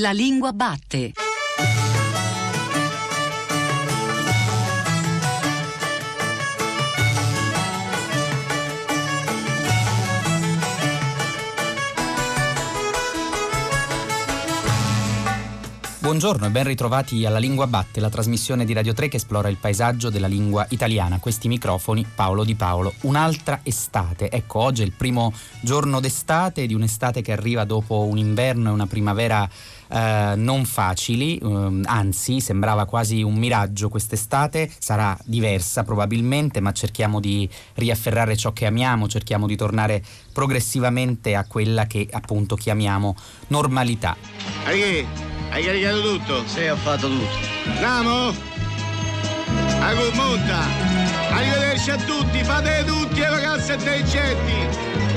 La lingua batte. Buongiorno e ben ritrovati alla Lingua Batte, la trasmissione di Radio 3 che esplora il paesaggio della lingua italiana. Questi microfoni Paolo Di Paolo. Un'altra estate. Ecco, oggi è il primo giorno d'estate, di un'estate che arriva dopo un inverno e una primavera eh, non facili, eh, anzi sembrava quasi un miraggio quest'estate, sarà diversa probabilmente, ma cerchiamo di riafferrare ciò che amiamo, cerchiamo di tornare progressivamente a quella che appunto chiamiamo normalità. Archè, hai caricato tutto? Sì, ho fatto tutto. Andiamo? Agu, monta! Arrivederci a tutti, fate tutti le vacanze intelligenti!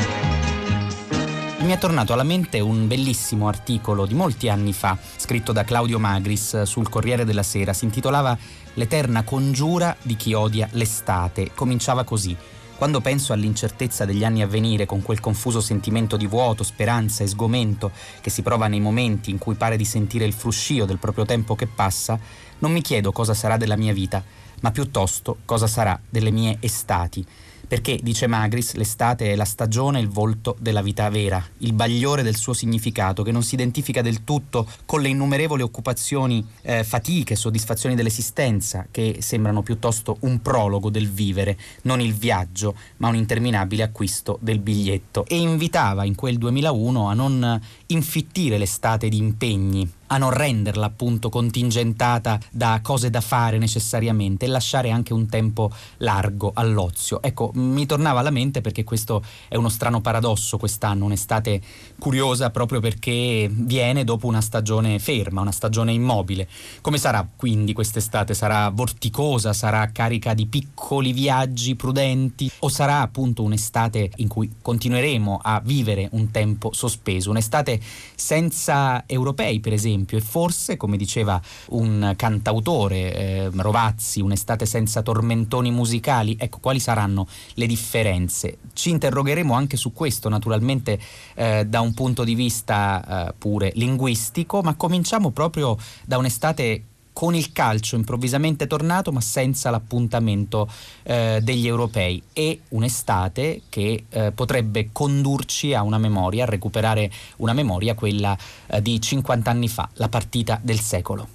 Mi è tornato alla mente un bellissimo articolo di molti anni fa, scritto da Claudio Magris sul Corriere della Sera. Si intitolava L'eterna congiura di chi odia l'estate. Cominciava così. Quando penso all'incertezza degli anni a venire, con quel confuso sentimento di vuoto, speranza e sgomento che si prova nei momenti in cui pare di sentire il fruscio del proprio tempo che passa, non mi chiedo cosa sarà della mia vita, ma piuttosto cosa sarà delle mie estati perché, dice Magris, l'estate è la stagione e il volto della vita vera, il bagliore del suo significato, che non si identifica del tutto con le innumerevoli occupazioni, eh, fatiche, soddisfazioni dell'esistenza, che sembrano piuttosto un prologo del vivere, non il viaggio, ma un interminabile acquisto del biglietto. E invitava in quel 2001 a non infittire l'estate di impegni, a non renderla appunto contingentata da cose da fare necessariamente e lasciare anche un tempo largo all'ozio. Ecco, mi tornava alla mente perché questo è uno strano paradosso quest'anno, un'estate curiosa proprio perché viene dopo una stagione ferma, una stagione immobile. Come sarà quindi quest'estate? Sarà vorticosa, sarà carica di piccoli viaggi prudenti o sarà appunto un'estate in cui continueremo a vivere un tempo sospeso, un'estate senza europei per esempio? Esempio, e forse, come diceva un cantautore, eh, Rovazzi, un'estate senza tormentoni musicali, ecco, quali saranno le differenze? Ci interrogheremo anche su questo, naturalmente eh, da un punto di vista eh, pure linguistico, ma cominciamo proprio da un'estate con il calcio improvvisamente tornato ma senza l'appuntamento eh, degli europei e un'estate che eh, potrebbe condurci a una memoria, a recuperare una memoria, quella eh, di 50 anni fa, la partita del secolo.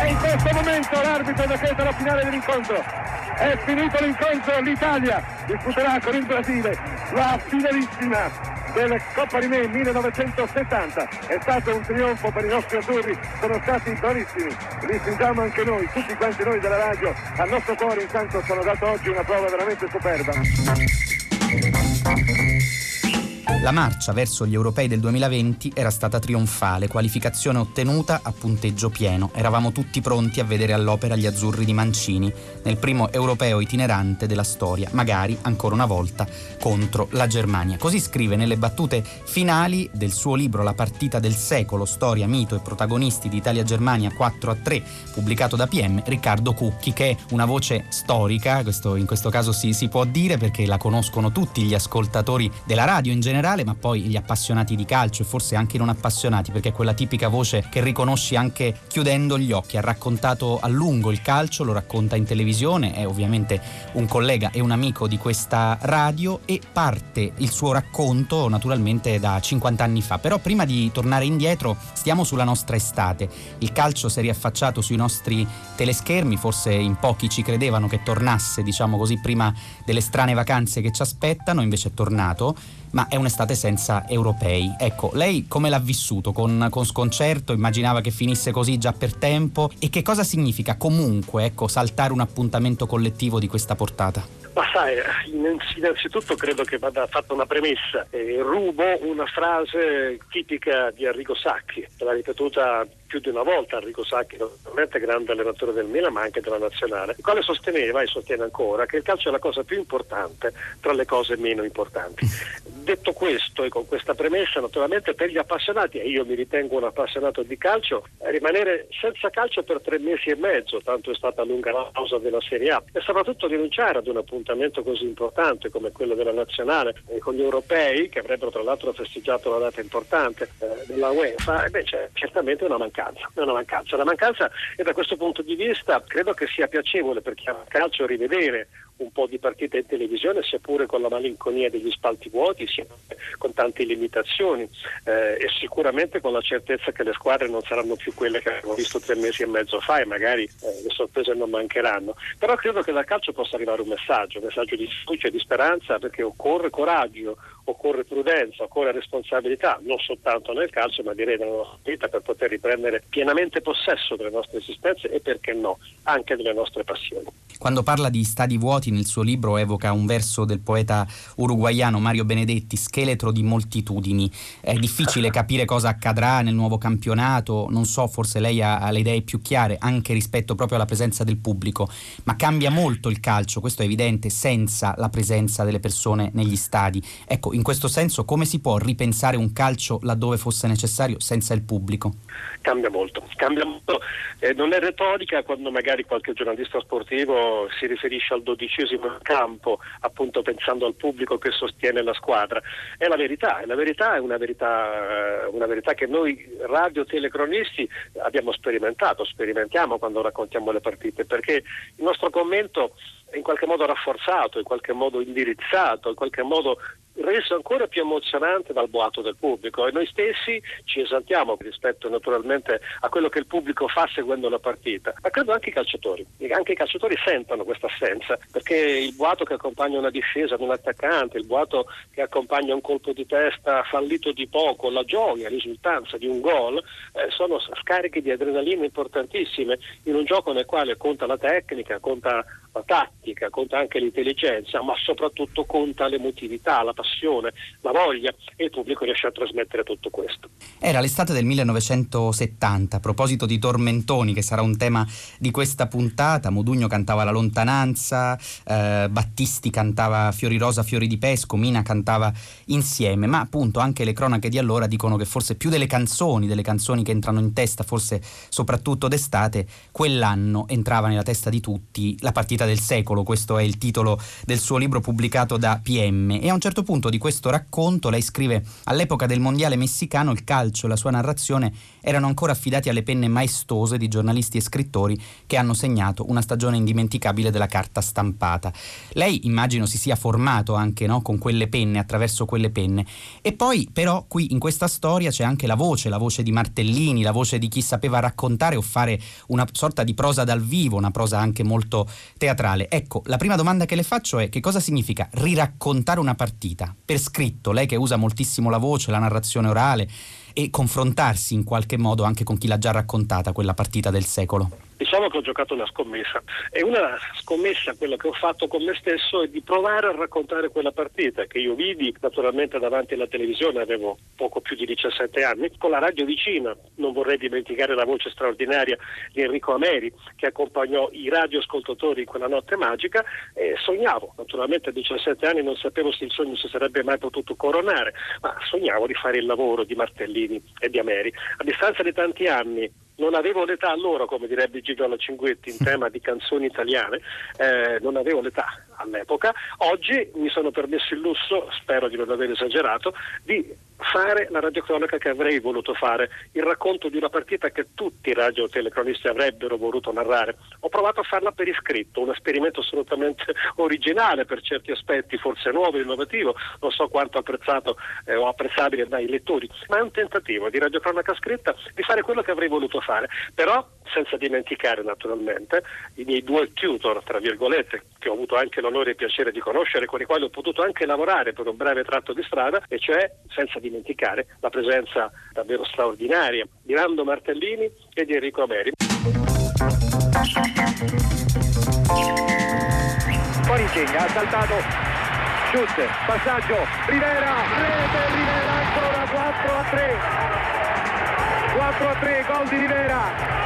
E in questo momento l'arbitro decreta la finale dell'incontro. È finito l'incontro, l'Italia disputerà con il Brasile la finalissima della Coppa Rimè 1970. È stato un trionfo per i nostri azzurri, sono stati bravissimi. Li stringiamo anche noi, tutti quanti noi della radio. Al nostro cuore intanto sono dato oggi una prova veramente superba. La marcia verso gli europei del 2020 era stata trionfale, qualificazione ottenuta a punteggio pieno. Eravamo tutti pronti a vedere all'opera gli azzurri di Mancini nel primo europeo itinerante della storia, magari ancora una volta contro la Germania. Così scrive nelle battute finali del suo libro La partita del secolo, storia, mito e protagonisti di Italia-Germania 4 a 3, pubblicato da PM, Riccardo Cucchi, che è una voce storica, questo, in questo caso si, si può dire perché la conoscono tutti gli ascoltatori della radio in generale generale, ma poi gli appassionati di calcio e forse anche i non appassionati, perché è quella tipica voce che riconosci anche chiudendo gli occhi. Ha raccontato a lungo il calcio, lo racconta in televisione, è ovviamente un collega e un amico di questa radio e parte il suo racconto naturalmente da 50 anni fa. Però prima di tornare indietro stiamo sulla nostra estate. Il calcio si è riaffacciato sui nostri teleschermi, forse in pochi ci credevano che tornasse, diciamo così, prima delle strane vacanze che ci aspettano, invece è tornato ma è un'estate senza europei. Ecco, lei come l'ha vissuto? Con, con, sconcerto? Immaginava che finisse così già per tempo? E che cosa significa comunque ecco, saltare un appuntamento collettivo di questa portata? Ma sai, innanzitutto credo che vada fatta una premessa. Eh, rubo una frase tipica di Arrigo Sacchi, l'ha ripetuta più di una volta Enrico Sacchi, naturalmente grande allenatore del Milan ma anche della nazionale, il quale sosteneva e sostiene ancora che il calcio è la cosa più importante tra le cose meno importanti. Detto questo e con questa premessa, naturalmente per gli appassionati, e io mi ritengo un appassionato di calcio, rimanere senza calcio per tre mesi e mezzo, tanto è stata lunga la pausa della Serie A, e soprattutto rinunciare ad un appuntamento così importante come quello della nazionale e con gli europei, che avrebbero tra l'altro festeggiato una data importante eh, della UEFA, e beh, c'è certamente una mancanza, una mancanza. La mancanza e da questo punto di vista credo che sia piacevole per chi ha calcio rivedere un po' di partite in televisione, seppure con la malinconia degli spalti vuoti, sia con tante limitazioni eh, e sicuramente con la certezza che le squadre non saranno più quelle che abbiamo visto tre mesi e mezzo fa e magari eh, le sorprese non mancheranno. Però credo che dal calcio possa arrivare un messaggio, un messaggio di fiducia e di speranza perché occorre coraggio, occorre prudenza, occorre responsabilità, non soltanto nel calcio ma direi nella nostra vita per poter riprendere pienamente possesso delle nostre esistenze e perché no, anche delle nostre passioni. Quando parla di stadi vuoti nel suo libro evoca un verso del poeta uruguaiano Mario Benedetti, scheletro di moltitudini. È difficile capire cosa accadrà nel nuovo campionato, non so, forse lei ha, ha le idee più chiare anche rispetto proprio alla presenza del pubblico, ma cambia molto il calcio, questo è evidente, senza la presenza delle persone negli stadi. Ecco, in questo senso come si può ripensare un calcio laddove fosse necessario senza il pubblico? Cambia molto, cambia molto. Eh, non è retorica quando magari qualche giornalista sportivo si riferisce al dodicesimo campo, appunto pensando al pubblico che sostiene la squadra. È la verità, e la verità è una verità, eh, una verità che noi radio telecronisti abbiamo sperimentato, sperimentiamo quando raccontiamo le partite, perché il nostro commento è in qualche modo rafforzato, in qualche modo indirizzato, in qualche modo reso ancora più emozionante dal boato del pubblico. E noi stessi ci esaltiamo rispetto naturalmente a quello che il pubblico fa seguendo la partita, ma credo anche i calciatori, anche i calciatori sentono questa assenza perché il boato che accompagna una difesa di un attaccante, il boato che accompagna un colpo di testa fallito di poco, la gioia, l'esultanza di un gol, eh, sono scarichi di adrenalina importantissime in un gioco nel quale conta la tecnica, conta la tattica, conta anche l'intelligenza, ma soprattutto conta l'emotività, la passione, la voglia e il pubblico riesce a trasmettere tutto questo. Era l'estate del 1970, a proposito di tormentoni, che sarà un tema di questa puntata, Modugno cantava La lontananza, eh, Battisti cantava Fiori rosa, fiori di pesco, Mina cantava insieme, ma appunto anche le cronache di allora dicono che forse più delle canzoni, delle canzoni che entrano in testa, forse soprattutto d'estate, quell'anno entrava nella testa di tutti la partita del secolo, questo è il titolo del suo libro pubblicato da PM e a un certo punto di questo racconto lei scrive all'epoca del mondiale messicano il calcio e la sua narrazione erano ancora affidati alle penne maestose di giornalisti e scrittori che hanno segnato una stagione indimenticabile della carta stampata. Lei immagino si sia formato anche no, con quelle penne, attraverso quelle penne. E poi però qui in questa storia c'è anche la voce, la voce di Martellini, la voce di chi sapeva raccontare o fare una sorta di prosa dal vivo, una prosa anche molto teatrale. Ecco, la prima domanda che le faccio è che cosa significa riraccontare una partita? Per scritto, lei che usa moltissimo la voce, la narrazione orale e confrontarsi in qualche modo anche con chi l'ha già raccontata quella partita del secolo. Diciamo che ho giocato una scommessa e una scommessa, quella che ho fatto con me stesso, è di provare a raccontare quella partita che io vidi naturalmente davanti alla televisione, avevo poco più di 17 anni, con la radio vicina. Non vorrei dimenticare la voce straordinaria di Enrico Ameri che accompagnò i radioascoltatori in quella notte magica e sognavo, naturalmente a 17 anni non sapevo se il sogno si sarebbe mai potuto coronare, ma sognavo di fare il lavoro di Martellini e di Ameri. A distanza di tanti anni non avevo l'età allora, come direbbe Gigiola Cinguetti, in tema di canzoni italiane, eh, non avevo l'età all'epoca. Oggi mi sono permesso il lusso, spero di non aver esagerato, di fare la radiocronaca che avrei voluto fare, il racconto di una partita che tutti i radiotelecronisti avrebbero voluto narrare. Ho provato a farla per iscritto, un esperimento assolutamente originale per certi aspetti, forse nuovo, innovativo, non so quanto apprezzato eh, o apprezzabile dai lettori, ma è un tentativo di radiocronaca scritta di fare quello che avrei voluto fare, però senza dimenticare naturalmente i miei due tutor, tra virgolette, che ho avuto anche l'onore e il piacere di conoscere, con i quali ho potuto anche lavorare per un breve tratto di strada, e cioè senza dimenticare la presenza davvero straordinaria di Nando Martellini e di Enrico Ameri. Coricing ha saltato Schutz, passaggio, Rivera, rete, Rivera ancora 4 a 3. 4 4 a 3, gol di Rivera.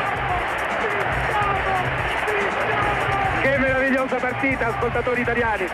Che meravigliosa partita, ascoltatori italiani.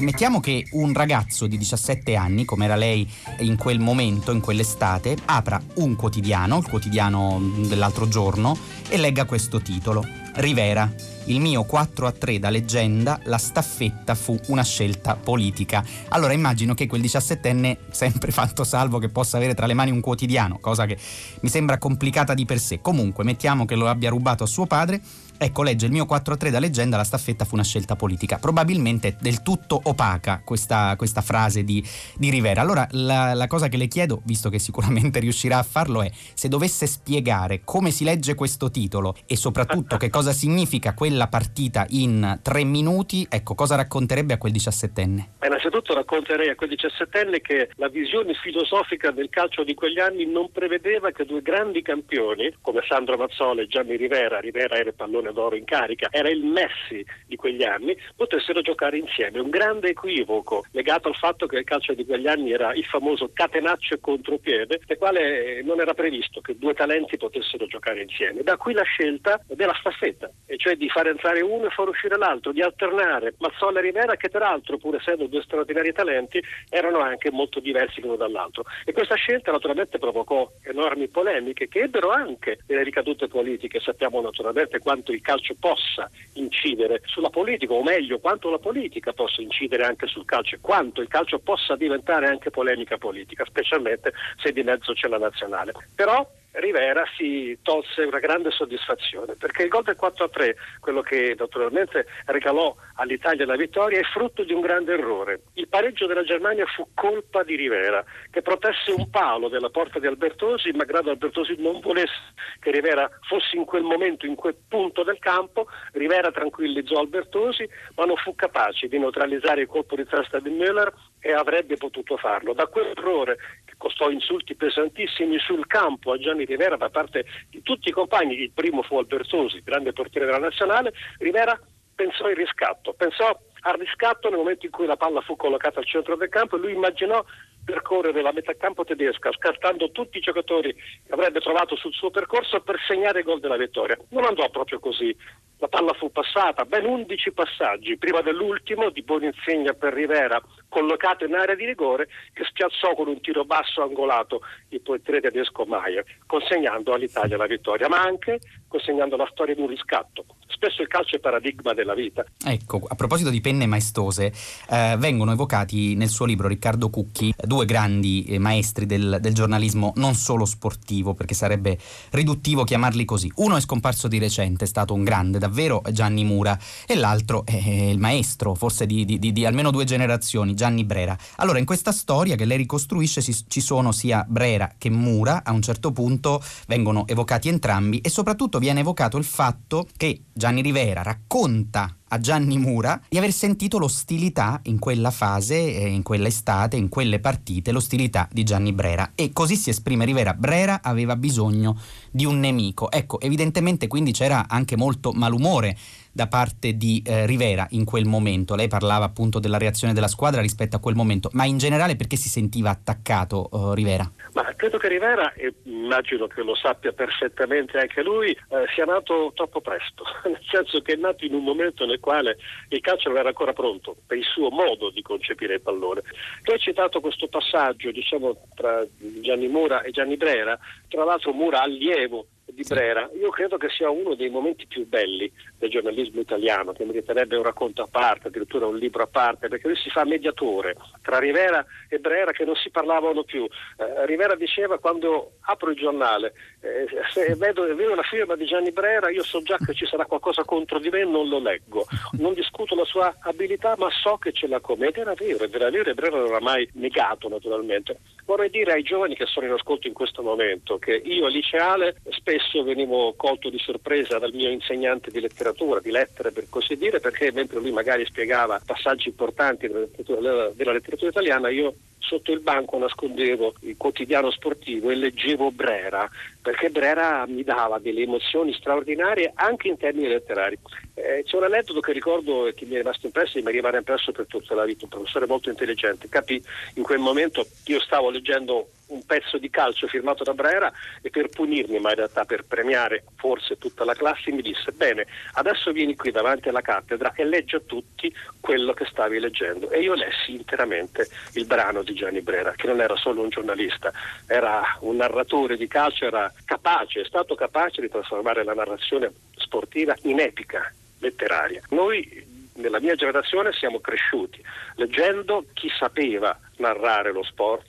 Mettiamo che un ragazzo di 17 anni, come era lei in quel momento, in quell'estate, apra un quotidiano, il quotidiano dell'altro giorno, e legga questo titolo. Rivera, il mio 4 a 3 da leggenda, la staffetta fu una scelta politica. Allora immagino che quel 17enne, sempre fatto salvo che possa avere tra le mani un quotidiano, cosa che mi sembra complicata di per sé. Comunque, mettiamo che lo abbia rubato a suo padre Ecco, legge il mio 4-3 da leggenda, la staffetta fu una scelta politica. Probabilmente del tutto opaca questa, questa frase di, di, Rivera. Allora, la, la, cosa che le chiedo, visto che sicuramente riuscirà a farlo, è se dovesse spiegare come si legge questo titolo e soprattutto che cosa significa quella partita in tre minuti, ecco, cosa racconterebbe a quel 17enne? Innanzitutto racconterei a quel 17enne che la visione filosofica del calcio di quegli anni non prevedeva che due grandi campioni, come Sandro Mazzola e Gianni Rivera, Rivera era il pallone d'oro in carica, era il Messi di quegli anni, potessero giocare insieme. Un grande equivoco legato al fatto che il calcio di quegli anni era il famoso catenaccio e contropiede, nel quale non era previsto che due talenti potessero giocare insieme. Da qui la scelta della staffetta, e cioè di far entrare uno e far uscire l'altro, di alternare Mazzola e Rivera, che peraltro, pur essendo due straordinari talenti, erano anche molto diversi l'uno dall'altro. E questa scelta naturalmente provocò enormi polemiche che ebbero anche delle ricadute politiche. Sappiamo naturalmente quanto il calcio possa incidere sulla politica, o meglio, quanto la politica possa incidere anche sul calcio e quanto il calcio possa diventare anche polemica politica, specialmente se di mezzo c'è la nazionale. Però Rivera si tolse una grande soddisfazione perché il gol del 4-3, quello che naturalmente regalò all'Italia la vittoria, è frutto di un grande errore. Il pareggio della Germania fu colpa di Rivera che protesse un palo della porta di Albertosi, malgrado Albertosi non volesse che Rivera fosse in quel momento, in quel punto del campo, Rivera tranquillizzò Albertosi ma non fu capace di neutralizzare il colpo di testa di Müller e avrebbe potuto farlo. Da quell'errore che costò insulti pesantissimi sul campo a Gianni Rivera da parte di tutti i compagni, il primo fu Albertosi, grande portiere della nazionale, Rivera pensò il riscatto, pensò al riscatto nel momento in cui la palla fu collocata al centro del campo e lui immaginò percorrere la metà campo tedesca scartando tutti i giocatori che avrebbe trovato sul suo percorso per segnare il gol della vittoria. Non andò proprio così. La palla fu passata, ben 11 passaggi, prima dell'ultimo di Boninsegna per Rivera, collocato in area di rigore, che spiazzò con un tiro basso angolato il portiere tedesco Maier, consegnando all'Italia la vittoria, ma anche consegnando la storia di un riscatto. Spesso il calcio è paradigma della vita. Ecco, a proposito di penne maestose, eh, vengono evocati nel suo libro Riccardo Cucchi due grandi eh, maestri del, del, giornalismo non solo sportivo, perché sarebbe riduttivo chiamarli così. Uno è scomparso di recente, è stato un grande, davvero Gianni Mura, e l'altro è il maestro, forse di, di, di, di almeno due generazioni, Gianni Brera. Allora, in questa storia che lei ricostruisce ci, ci sono sia Brera che Mura, a un certo punto vengono evocati entrambi e soprattutto viene evocato il fatto che Gianni Rivera racconta a Gianni Mura di aver sentito l'ostilità in quella fase, in quella estate, in quelle partite, l'ostilità di Gianni Brera. E così si esprime Rivera. Brera aveva bisogno di un nemico. Ecco, evidentemente quindi c'era anche molto malumore da parte di eh, Rivera in quel momento. Lei parlava appunto della reazione della squadra rispetto a quel momento, ma in generale perché si sentiva attaccato uh, Rivera? Ma credo che Rivera, e immagino che lo sappia perfettamente anche lui, eh, sia nato troppo presto, nel senso che è nato in un momento nel quale il calcio non era ancora pronto per il suo modo di concepire il pallone. Tu hai citato questo passaggio diciamo, tra Gianni Mura e Gianni Brera, tra l'altro Mura allievo di Brera, io credo che sia uno dei momenti più belli del giornalismo italiano, che meriterebbe un racconto a parte, addirittura un libro a parte, perché lui si fa mediatore tra Rivera e Brera che non si parlavano più. Eh, Rivera diceva quando apro il giornale, eh, se vedo, vedo, la firma di Gianni Brera, io so già che ci sarà qualcosa contro di me non lo leggo. Non discuto la sua abilità, ma so che ce l'ha come. Ed era vero, era vero e Brera non l'ha mai negato naturalmente. Vorrei dire ai giovani che sono in ascolto in questo momento che io liceale spesso venivo colto di sorpresa dal mio insegnante di letteratura, di lettere per così dire, perché mentre lui magari spiegava passaggi importanti della letteratura, della letteratura italiana, io sotto il banco nascondevo il quotidiano sportivo e leggevo Brera, perché Brera mi dava delle emozioni straordinarie anche in termini letterari. Eh, c'è un aneddoto che ricordo e che mi è rimasto impresso e mi rimane impresso per tutta la vita, un professore molto intelligente. Capì in quel momento io stavo leggendo un pezzo di calcio firmato da Brera e per punirmi, ma in realtà per premiare forse tutta la classe, mi disse bene, adesso vieni qui davanti alla cattedra e leggi a tutti quello che stavi leggendo. E io lessi interamente il brano di Gianni Brera, che non era solo un giornalista, era un narratore di calcio, era capace, è stato capace di trasformare la narrazione sportiva in epica letteraria. Noi nella mia generazione siamo cresciuti leggendo chi sapeva narrare lo sport,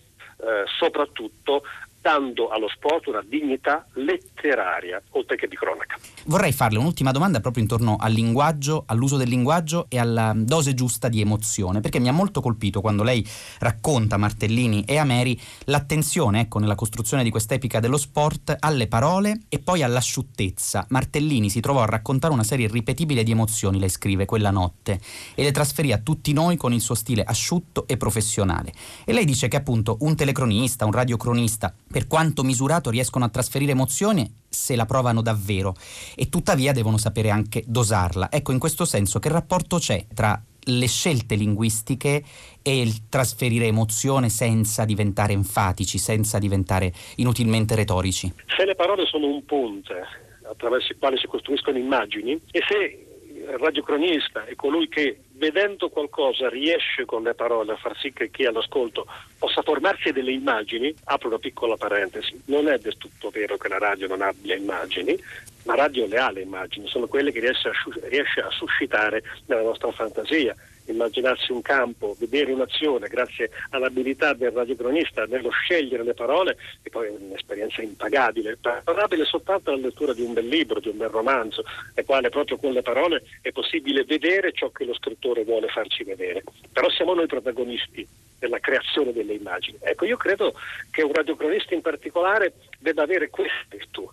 soprattutto dando allo sport una dignità letteraria, oltre che di cronaca. Vorrei farle un'ultima domanda proprio intorno al linguaggio, all'uso del linguaggio e alla dose giusta di emozione, perché mi ha molto colpito quando lei racconta Martellini e Ameri l'attenzione, ecco, nella costruzione di quest'epica dello sport alle parole e poi all'asciuttezza. Martellini si trovò a raccontare una serie irripetibile di emozioni, lei scrive, quella notte, e le trasferì a tutti noi con il suo stile asciutto e professionale. E lei dice che appunto un telecronista, un radiocronista, per quanto misurato riescono a trasferire emozione se la provano davvero e tuttavia devono sapere anche dosarla. Ecco, in questo senso che rapporto c'è tra le scelte linguistiche e il trasferire emozione senza diventare enfatici, senza diventare inutilmente retorici? Se le parole sono un ponte attraverso il quale si costruiscono immagini e se radiocronista è colui che vedendo qualcosa riesce con le parole a far sì che chi all'ascolto possa formarsi delle immagini, apro una piccola parentesi, non è del tutto vero che la radio non abbia immagini, la radio le ha le immagini, sono quelle che riesce a, riesce a suscitare nella nostra fantasia immaginarsi un campo, vedere un'azione grazie all'abilità del radiocronista nello scegliere le parole e poi è un'esperienza impagabile, paragonabile soltanto alla lettura di un bel libro, di un bel romanzo, nel quale proprio con le parole è possibile vedere ciò che lo scrittore vuole farci vedere. Però siamo noi protagonisti della creazione delle immagini. Ecco, io credo che un radiocronista in particolare debba avere questa virtù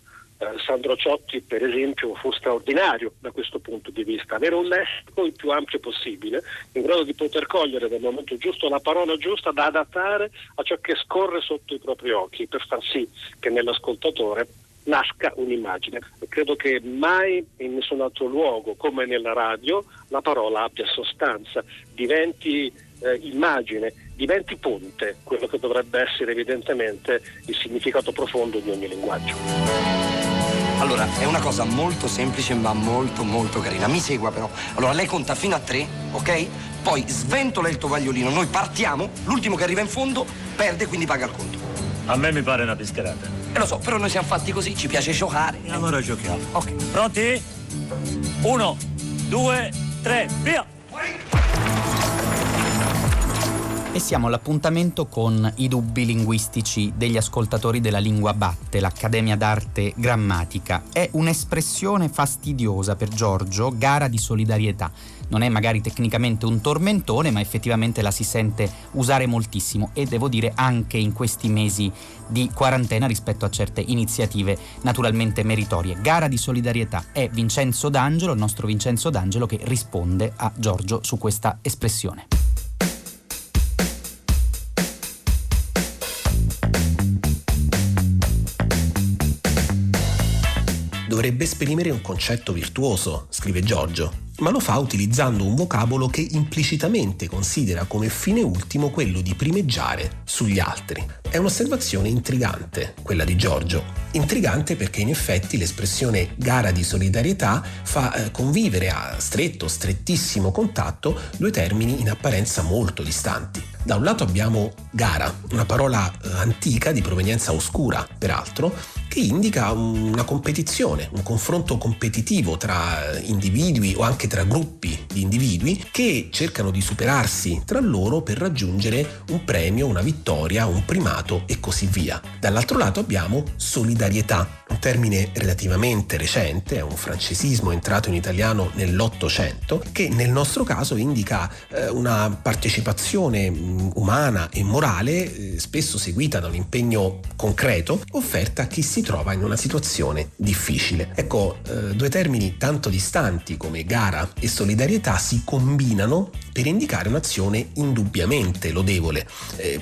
Sandro Ciotti per esempio fu straordinario da questo punto di vista, avere un lessico il più ampio possibile, in grado di poter cogliere nel momento giusto la parola giusta da adattare a ciò che scorre sotto i propri occhi per far sì che nell'ascoltatore nasca un'immagine. Credo che mai in nessun altro luogo, come nella radio, la parola abbia sostanza, diventi eh, immagine, diventi ponte, quello che dovrebbe essere evidentemente il significato profondo di ogni linguaggio. Allora, è una cosa molto semplice ma molto molto carina. Mi segua però. Allora, lei conta fino a tre, ok? Poi sventola il tovagliolino, noi partiamo, l'ultimo che arriva in fondo perde, quindi paga il conto. A me mi pare una pischerata. E eh, lo so, però noi siamo fatti così, ci piace giocare. Allora giochiamo. Ok. Pronti? Uno, due, tre, via! E siamo all'appuntamento con i dubbi linguistici degli ascoltatori della lingua batte, l'Accademia d'Arte Grammatica. È un'espressione fastidiosa per Giorgio, gara di solidarietà. Non è magari tecnicamente un tormentone, ma effettivamente la si sente usare moltissimo e devo dire anche in questi mesi di quarantena rispetto a certe iniziative naturalmente meritorie. Gara di solidarietà è Vincenzo D'Angelo, il nostro Vincenzo D'Angelo che risponde a Giorgio su questa espressione. Dovrebbe esprimere un concetto virtuoso, scrive Giorgio, ma lo fa utilizzando un vocabolo che implicitamente considera come fine ultimo quello di primeggiare sugli altri. È un'osservazione intrigante, quella di Giorgio. Intrigante perché in effetti l'espressione gara di solidarietà fa eh, convivere a stretto, strettissimo contatto due termini in apparenza molto distanti. Da un lato abbiamo gara, una parola eh, antica di provenienza oscura, peraltro, che indica una competizione, un confronto competitivo tra individui o anche tra gruppi di individui che cercano di superarsi tra loro per raggiungere un premio, una vittoria, un primato e così via. Dall'altro lato abbiamo solidarietà, un termine relativamente recente, è un francesismo entrato in italiano nell'Ottocento, che nel nostro caso indica eh, una partecipazione mm, umana e morale, eh, spesso seguita da un impegno concreto, offerta a chi si trova in una situazione difficile. Ecco, eh, due termini tanto distanti come gara e solidarietà si combinano per indicare un'azione indubbiamente lodevole.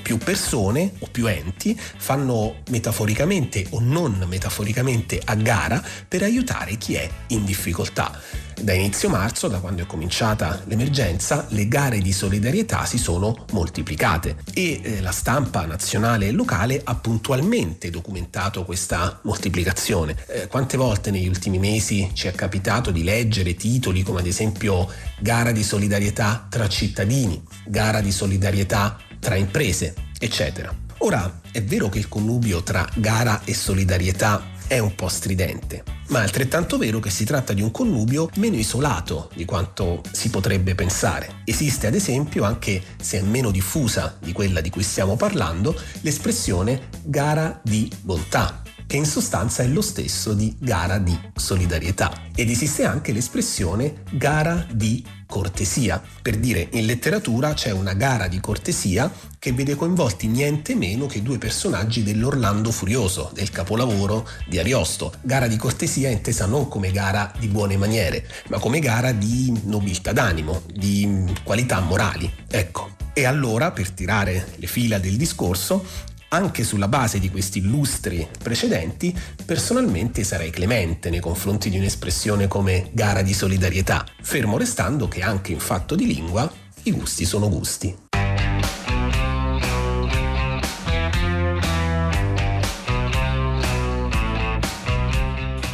Più persone o più enti fanno metaforicamente o non metaforicamente a gara per aiutare chi è in difficoltà. Da inizio marzo, da quando è cominciata l'emergenza, le gare di solidarietà si sono moltiplicate e eh, la stampa nazionale e locale ha puntualmente documentato questa moltiplicazione. Eh, quante volte negli ultimi mesi ci è capitato di leggere titoli come ad esempio gara di solidarietà tra cittadini, gara di solidarietà tra imprese, eccetera. Ora, è vero che il connubio tra gara e solidarietà è un po' stridente, ma è altrettanto vero che si tratta di un connubio meno isolato di quanto si potrebbe pensare. Esiste ad esempio, anche se è meno diffusa di quella di cui stiamo parlando, l'espressione gara di bontà, che in sostanza è lo stesso di gara di solidarietà. Ed esiste anche l'espressione gara di cortesia. Per dire, in letteratura c'è una gara di cortesia che vede coinvolti niente meno che due personaggi dell'Orlando Furioso, del capolavoro di Ariosto. Gara di cortesia intesa non come gara di buone maniere, ma come gara di nobiltà d'animo, di qualità morali. Ecco. E allora, per tirare le fila del discorso, anche sulla base di questi illustri precedenti, personalmente sarei clemente nei confronti di un'espressione come gara di solidarietà, fermo restando che anche in fatto di lingua i gusti sono gusti.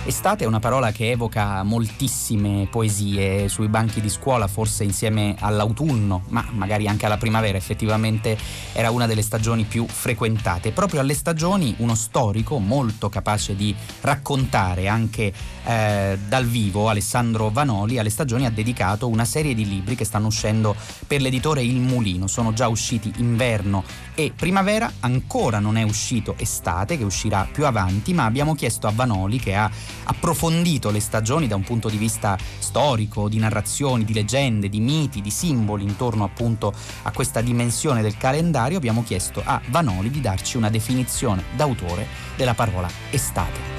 Estate è una parola che evoca moltissime poesie sui banchi di scuola, forse insieme all'autunno, ma magari anche alla primavera, effettivamente era una delle stagioni più frequentate. Proprio alle stagioni uno storico molto capace di raccontare anche eh, dal vivo, Alessandro Vanoli, alle stagioni ha dedicato una serie di libri che stanno uscendo per l'editore Il Mulino. Sono già usciti inverno e primavera, ancora non è uscito estate, che uscirà più avanti, ma abbiamo chiesto a Vanoli che ha approfondito le stagioni da un punto di vista storico, di narrazioni, di leggende, di miti, di simboli intorno appunto a questa dimensione del calendario, abbiamo chiesto a Vanoli di darci una definizione d'autore della parola estate.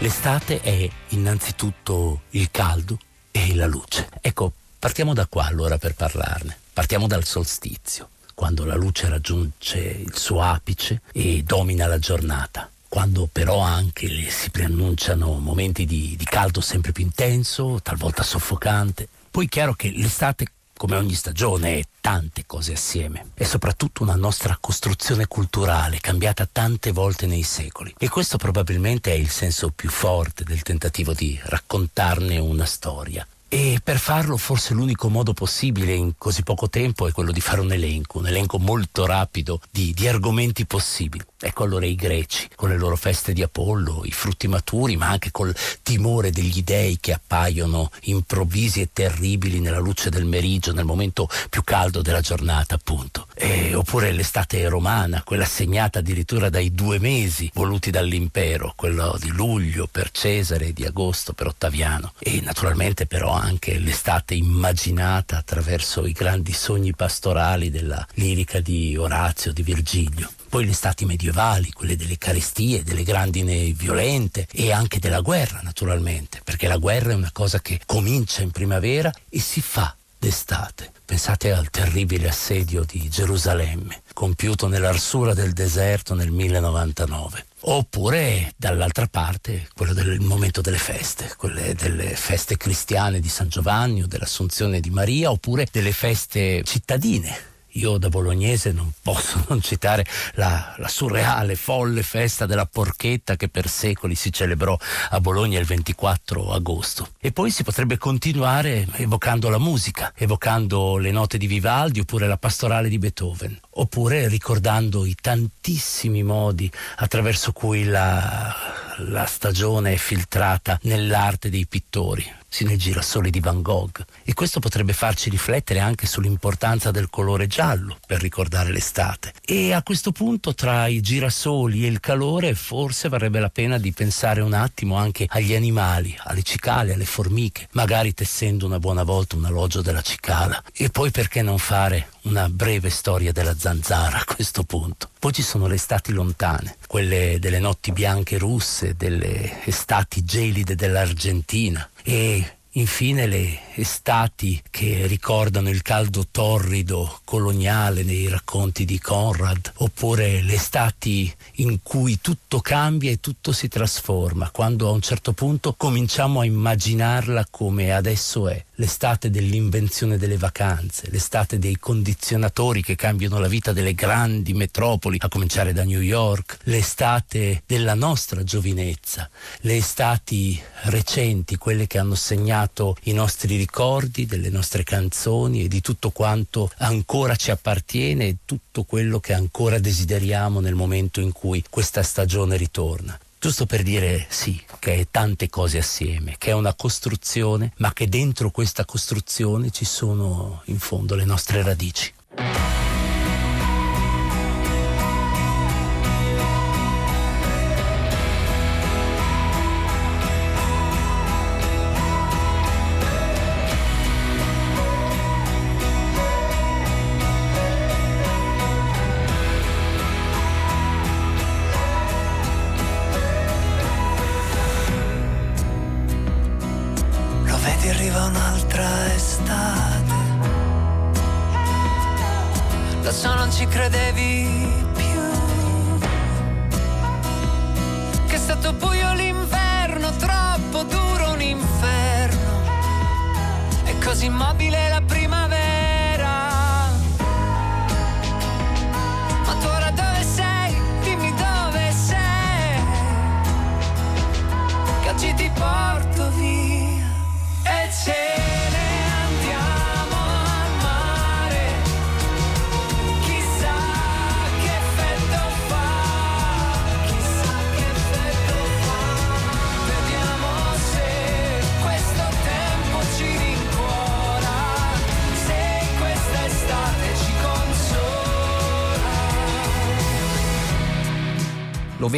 L'estate è innanzitutto il caldo e la luce. Ecco, partiamo da qua allora per parlarne. Partiamo dal solstizio quando la luce raggiunge il suo apice e domina la giornata quando però anche si preannunciano momenti di, di, caldo sempre più intenso, talvolta soffocante. Poi è chiaro che l'estate, come ogni stagione, è tante cose assieme. È soprattutto una nostra costruzione culturale, cambiata tante volte nei secoli. E questo probabilmente è il senso più forte del tentativo di raccontarne una storia. E per farlo forse l'unico modo possibile in così poco tempo è quello di fare un elenco, un elenco molto rapido di, di, argomenti possibili. Ecco allora i greci, con le loro feste di Apollo, i frutti maturi, ma anche col timore degli dei che appaiono improvvisi e terribili nella luce del meriggio, nel momento più caldo della giornata, appunto. E, oppure l'estate romana, quella segnata addirittura dai due mesi voluti dall'impero, quello di luglio per Cesare e di agosto per Ottaviano. E naturalmente però anche l'estate immaginata attraverso i grandi sogni pastorali della lirica di Orazio, di Virgilio. Poi le stati medievali, quelle delle carestie, delle grandine violente e anche della guerra naturalmente, perché la guerra è una cosa che comincia in primavera e si fa d'estate. Pensate al terribile assedio di Gerusalemme, compiuto nell'arsura del deserto nel 1099. Oppure dall'altra parte quello del momento delle feste, quelle delle feste cristiane di San Giovanni o dell'Assunzione di Maria, oppure delle feste cittadine io da bolognese non posso non citare la, la, surreale, folle festa della porchetta che per secoli si celebrò a Bologna il 24 agosto. E poi si potrebbe continuare evocando la musica, evocando le note di Vivaldi oppure la pastorale di Beethoven, oppure ricordando i tantissimi modi attraverso cui la, la stagione è filtrata nell'arte dei pittori sino ai girasoli di Van Gogh. E questo potrebbe farci riflettere anche sull'importanza del colore giallo per ricordare l'estate. E a questo punto, tra i girasoli e il calore, forse varrebbe la pena di pensare un attimo anche agli animali, alle cicale, alle formiche, magari tessendo una buona volta un alloggio della cicala. E poi perché non fare una breve storia della zanzara a questo punto. Poi ci sono le estati lontane, quelle delle notti bianche russe, delle estati gelide dell'Argentina e Infine le estati che ricordano il caldo torrido coloniale nei racconti di Conrad, oppure le estati in cui tutto cambia e tutto si trasforma, quando a un certo punto cominciamo a immaginarla come adesso è, l'estate dell'invenzione delle vacanze, l'estate dei condizionatori che cambiano la vita delle grandi metropoli, a cominciare da New York, l'estate della nostra giovinezza, le estati recenti, quelle che hanno segnato i nostri ricordi, delle nostre canzoni e di tutto quanto ancora ci appartiene e tutto quello che ancora desideriamo nel momento in cui questa stagione ritorna. Giusto per dire sì, che è tante cose assieme, che è una costruzione, ma che dentro questa costruzione ci sono in fondo le nostre radici.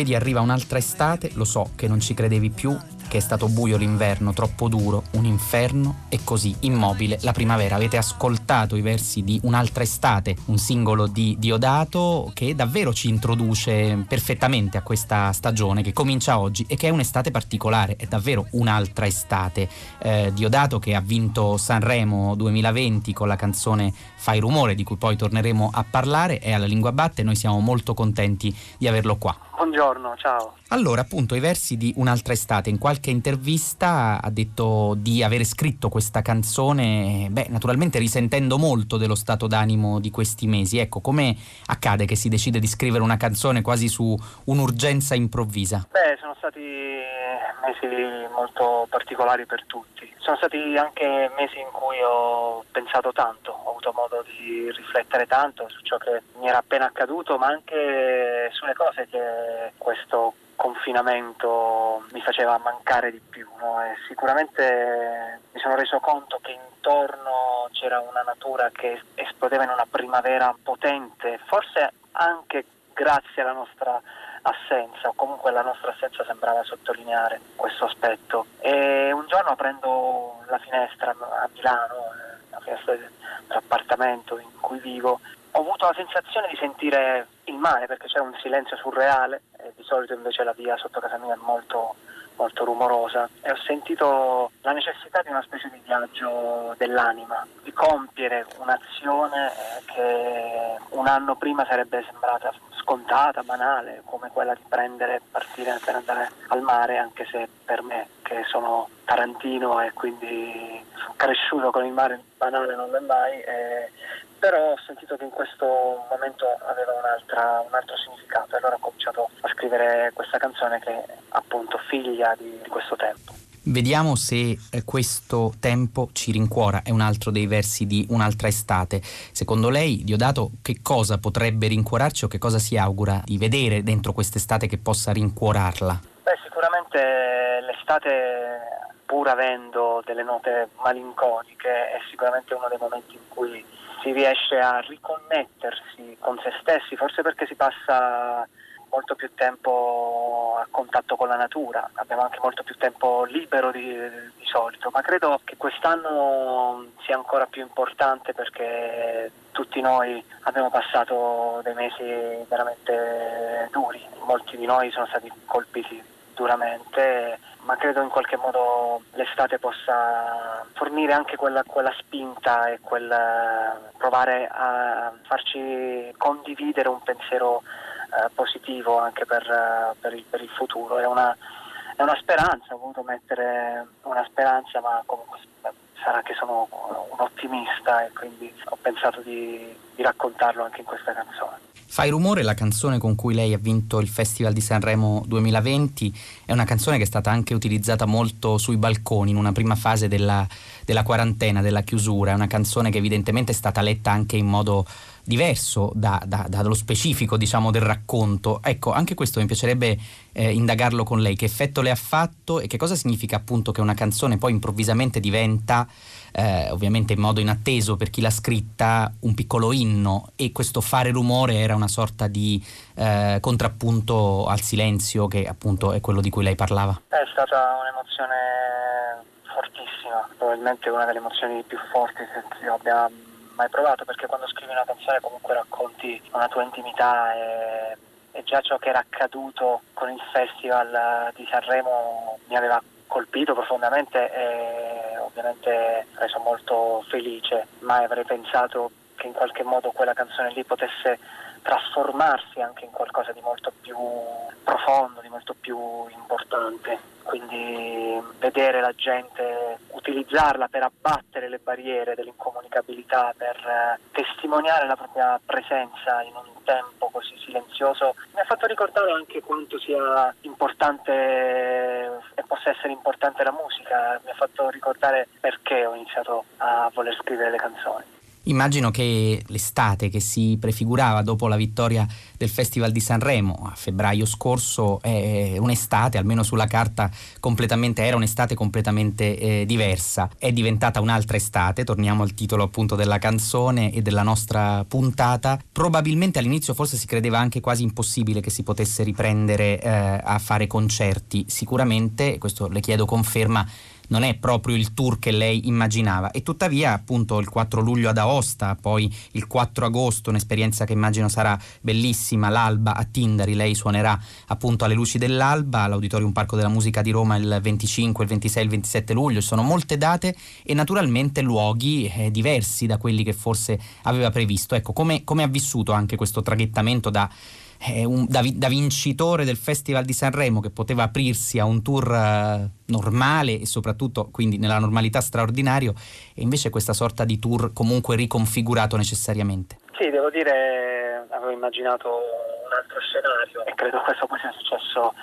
Vedi arriva un'altra estate, lo so che non ci credevi più, che è stato buio l'inverno, troppo duro, un inferno e così immobile la primavera. Avete ascoltato i versi di Un'altra estate, un singolo di Diodato che davvero ci introduce perfettamente a questa stagione che comincia oggi e che è un'estate particolare, è davvero un'altra estate. Eh, Diodato che ha vinto Sanremo 2020 con la canzone Fai rumore di cui poi torneremo a parlare, è alla lingua batte noi siamo molto contenti di averlo qua. Buongiorno, ciao. Allora, appunto, i versi di Un'altra estate. In qualche intervista ha detto di avere scritto questa canzone, beh, naturalmente risentendo molto dello stato d'animo di questi mesi. Ecco, come accade che si decide di scrivere una canzone quasi su un'urgenza improvvisa? Beh, sono stati mesi molto particolari per tutti. Sono stati anche mesi in cui ho pensato tanto, ho avuto modo di riflettere tanto su ciò che mi era appena accaduto, ma anche sulle cose che questo confinamento mi faceva mancare di più. No? Sicuramente mi sono reso conto che intorno c'era una natura che esplodeva in una primavera potente, forse anche grazie alla nostra assenza, o comunque la nostra assenza sembrava sottolineare questo aspetto. E un giorno aprendo la finestra a Milano, la finestra dell'appartamento in cui vivo, ho avuto la sensazione di sentire il mare perché c'era un silenzio surreale, e di solito invece la via sotto casa mia è molto molto rumorosa e ho sentito la necessità di una specie di viaggio dell'anima, di compiere un'azione che un anno prima sarebbe sembrata scontata, banale, come quella di prendere e partire per andare al mare, anche se per me, che sono tarantino e quindi cresciuto con il mare banale non è mai, eh, però ho sentito che in questo momento aveva un altro significato e allora ho cominciato a scrivere questa canzone che è appunto figlia di, di questo tempo. Vediamo se eh, questo tempo ci rincuora, è un altro dei versi di Un'altra estate. Secondo lei, Diodato, che cosa potrebbe rincuorarci o che cosa si augura di vedere dentro quest'estate che possa rincuorarla? Beh, sicuramente l'estate pur avendo delle note malinconiche, è sicuramente uno dei momenti in cui si riesce a riconnettersi con se stessi, forse perché si passa molto più tempo a contatto con la natura, abbiamo anche molto più tempo libero di, di, solito, ma credo che quest'anno sia ancora più importante perché tutti noi abbiamo passato dei mesi veramente duri, molti di noi sono stati colpiti duramente, ma credo in qualche modo l'estate possa fornire anche quella, quella spinta e quel provare a farci condividere un pensiero eh, positivo anche per, eh, per, il, per il, futuro. È una, è una, speranza, ho voluto mettere una speranza, ma comunque sarà che sono un ottimista e quindi ho pensato di, di raccontarlo anche in questa canzone. Fai rumore, la canzone con cui lei ha vinto il Festival di Sanremo 2020, è una canzone che è stata anche utilizzata molto sui balconi in una prima fase della, della quarantena, della chiusura, è una canzone che evidentemente è stata letta anche in modo diverso da, da, dallo specifico diciamo, del racconto. Ecco, anche questo mi piacerebbe eh, indagarlo con lei, che effetto le ha fatto e che cosa significa appunto che una canzone poi improvvisamente diventa eh, ovviamente in modo inatteso per chi l'ha scritta, un piccolo inno e questo fare rumore era una sorta di eh, contrappunto al silenzio che appunto è quello di cui lei parlava. È stata un'emozione fortissima, probabilmente una delle emozioni più forti che io abbia mai provato perché quando scrivi una canzone comunque racconti una tua intimità e, e già ciò che era accaduto con il festival di Sanremo mi aveva colpito profondamente e ovviamente reso molto felice, mai avrei pensato che in qualche modo quella canzone lì potesse trasformarsi anche in qualcosa di molto più profondo, di molto più importante. Quindi vedere la gente utilizzarla per abbattere le barriere dell'incomunicabilità, per eh, testimoniare la propria presenza in un tempo così silenzioso, mi ha fatto ricordare anche quanto sia importante e possa essere importante la musica, mi ha fatto ricordare perché ho iniziato a voler scrivere le canzoni. Immagino che l'estate che si prefigurava dopo la vittoria del Festival di Sanremo a febbraio scorso è un'estate, almeno sulla carta, completamente, era un'estate completamente eh, diversa. È diventata un'altra estate, torniamo al titolo appunto della canzone e della nostra puntata. Probabilmente all'inizio forse si credeva anche quasi impossibile che si potesse riprendere eh, a fare concerti. Sicuramente, questo le chiedo conferma, non è proprio il tour che lei immaginava e tuttavia appunto il 4 luglio ad Aosta, poi il 4 agosto, un'esperienza che immagino sarà bellissima, l'Alba a Tindari, lei suonerà appunto alle luci dell'Alba all'Auditorium Parco della Musica di Roma il 25, il 26, il 27 luglio, sono molte date e naturalmente luoghi eh, diversi da quelli che forse aveva previsto. Ecco, come ha vissuto anche questo traghettamento da eh, un, da, da, vincitore del Festival di Sanremo che poteva aprirsi a un tour uh, normale e soprattutto quindi nella normalità straordinario e invece questa sorta di tour comunque riconfigurato necessariamente. Sì, devo dire, avevo immaginato un altro scenario e credo questo poi sia successo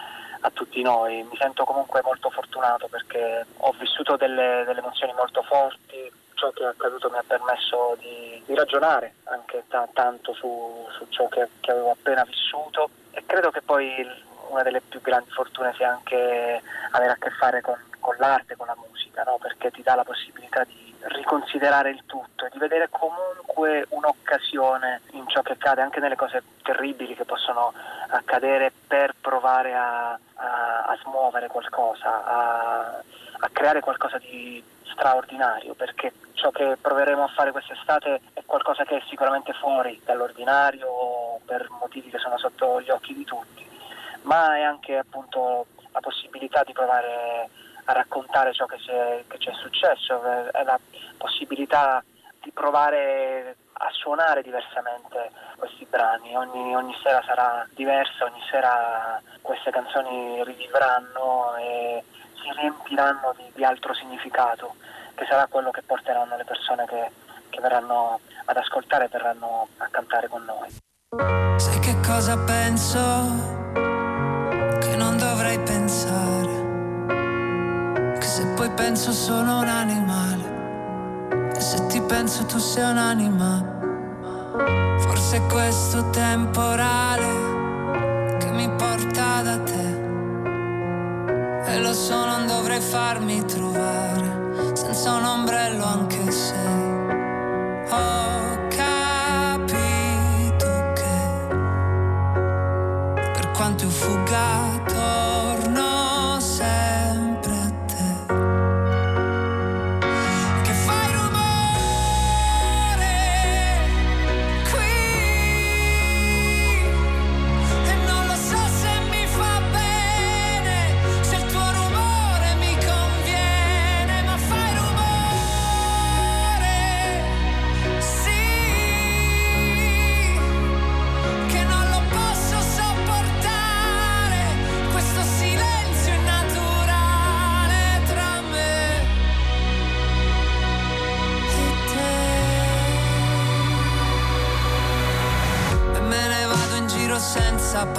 a tutti noi. Mi sento comunque molto fortunato perché ho vissuto delle, delle emozioni molto forti, ciò che è accaduto mi ha permesso di, di ragionare anche t- tanto su, su ciò che, che, avevo appena vissuto e credo che poi una delle più grandi fortune sia anche avere a che fare con, con l'arte, con la musica, no? perché ti dà la possibilità di riconsiderare il tutto e di vedere comunque un'occasione in ciò che accade, anche nelle cose terribili che possono accadere per provare a, a, a smuovere qualcosa, a, a creare qualcosa di straordinario, perché ciò che proveremo a fare quest'estate è qualcosa che è sicuramente fuori dall'ordinario per motivi che sono sotto gli occhi di tutti, ma è anche appunto la possibilità di provare a raccontare ciò che, è, che ci è successo, è la possibilità di provare a suonare diversamente questi brani, ogni, ogni, sera sarà diversa, ogni sera queste canzoni rivivranno e si riempiranno di, di altro significato, che sarà quello che porteranno le persone che, che verranno ad ascoltare e verranno a cantare con noi. Sai che cosa penso? Che non dovrei pensare. Che se poi penso sono un animale. E se ti penso tu sei un'anima. Forse questo temporale che mi porta da te E lo so, non dovrei farmi trovare senza un ombrello anche se ho capito che per quanto ho fugato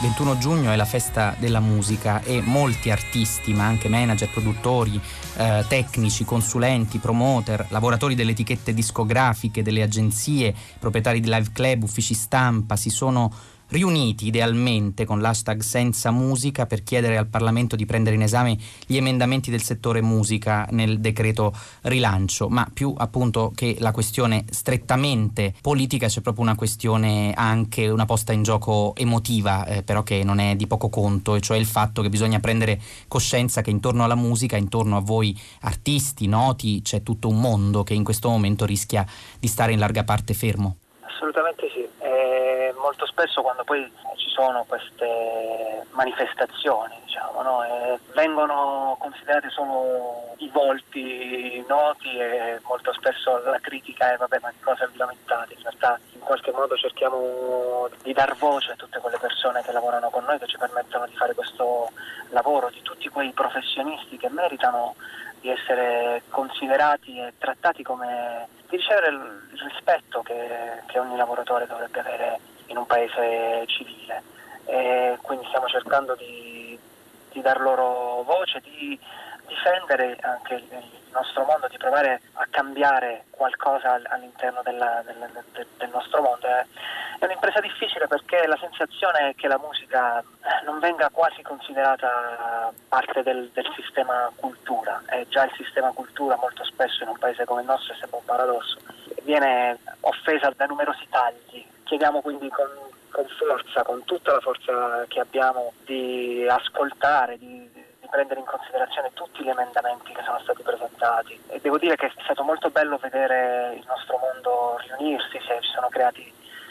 21 giugno è la festa della musica e molti artisti, ma anche manager, produttori, eh, tecnici, consulenti, promoter, lavoratori delle etichette discografiche, delle agenzie, proprietari di live club, uffici stampa, si sono riuniti idealmente con l'hashtag senza musica per chiedere al Parlamento di prendere in esame gli emendamenti del settore musica nel decreto rilancio, ma più appunto che la questione strettamente politica c'è proprio una questione anche una posta in gioco emotiva, eh, però che non è di poco conto, e cioè il fatto che bisogna prendere coscienza che intorno alla musica, intorno a voi artisti noti, c'è tutto un mondo che in questo momento rischia di stare in larga parte fermo. Assolutamente sì, molto spesso quando poi ci sono queste manifestazioni diciamo, no, vengono considerati solo i volti noti e molto spesso la critica è vabbè ma di cosa vi lamentate, in realtà in qualche modo cerchiamo di dar voce a tutte quelle persone che lavorano con noi che ci permettono di fare questo lavoro, di tutti quei professionisti che meritano di essere considerati e trattati come di ricevere il il rispetto che, che ogni lavoratore dovrebbe avere in un paese civile e quindi stiamo cercando di, di dar loro voce, di difendere anche il, nostro mondo, di provare a cambiare qualcosa all- all'interno della- del, del- del nostro mondo. È, è un'impresa difficile perché la sensazione è che la musica eh, non venga quasi considerata parte del, del sistema cultura, è già il sistema cultura molto spesso in un paese come il nostro, è sempre un paradosso, viene offesa da numerosi tagli. Chiediamo quindi con, con forza, con tutta la forza che abbiamo, di ascoltare, di, di prendere in considerazione tutti gli emendamenti che sono stati presentati. E devo dire che è stato molto bello vedere il nostro mondo riunirsi, si, sono creati,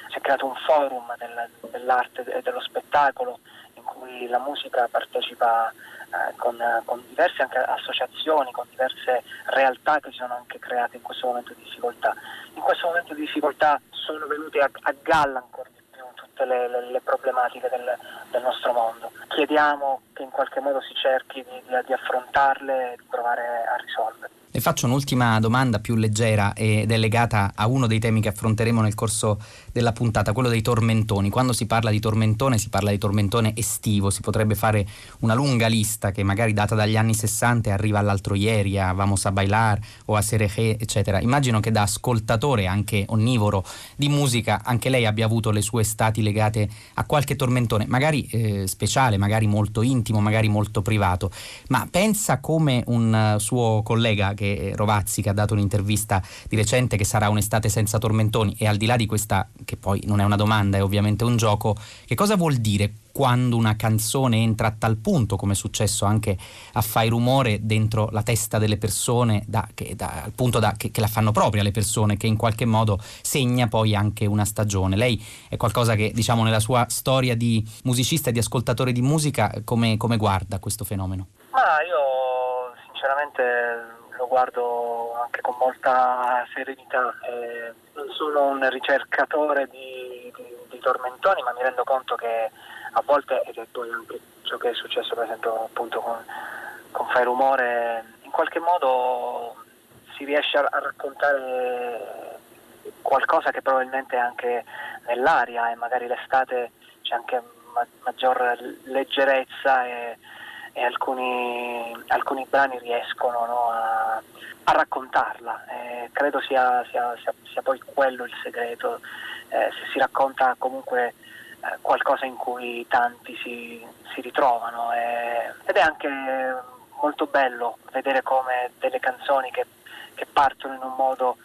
si è creato un forum del- dell'arte e dello spettacolo in cui la musica partecipa eh, con, con diverse associazioni, con diverse realtà che si sono anche create in questo momento di difficoltà. In questo momento di difficoltà sono venute a, a galla ancora di più tutte le, le- le problematiche del, del nostro mondo. Chiediamo che in qualche modo si cerchi di, di- di affrontarle e di provare a risolverle. Le faccio un'ultima domanda più leggera ed è legata a uno dei temi che affronteremo nel corso della puntata, quello dei tormentoni. Quando si parla di tormentone si parla di tormentone estivo, si potrebbe fare una lunga lista che magari data dagli anni 60 e arriva all'altro ieri, a Vamos a Bailar o a Serejé, eccetera. Immagino che da ascoltatore anche onnivoro di musica anche lei abbia avuto le sue estati legate a qualche tormentone, magari eh, speciale, magari molto intimo, magari molto privato, ma pensa come un eh, suo collega che è Rovazzi che ha dato un'intervista di recente che sarà un'estate senza tormentoni e al di là di questa che poi non è una domanda, è ovviamente un gioco, che cosa vuol dire quando una canzone entra a tal punto, come è successo anche a Fai Rumore, dentro la testa delle persone, da, che, da, al punto da, che, che la fanno propria le persone, che in qualche modo segna poi anche una stagione. Lei è qualcosa che, diciamo, nella sua storia di musicista e di ascoltatore di musica, come, come guarda questo fenomeno? Ma io sinceramente lo guardo anche con molta serenità. Eh, non sono un ricercatore di, di, di, tormentoni, ma mi rendo conto che a volte, ed è poi anche ciò che è successo per esempio appunto con, con Fai Rumore, in qualche modo si riesce a, a raccontare qualcosa che probabilmente è anche nell'aria e magari l'estate c'è anche ma- maggior leggerezza e, e alcuni, alcuni, brani riescono no, a, a, raccontarla. Eh, credo sia, sia, sia, sia, poi quello il segreto, eh, se si racconta comunque eh, qualcosa in cui tanti si, si ritrovano eh, ed è anche molto bello vedere come delle canzoni che, che partono in un modo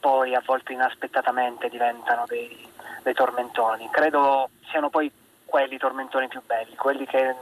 poi a volte inaspettatamente diventano dei, dei tormentoni. Credo siano poi quelli i tormentoni più belli, quelli che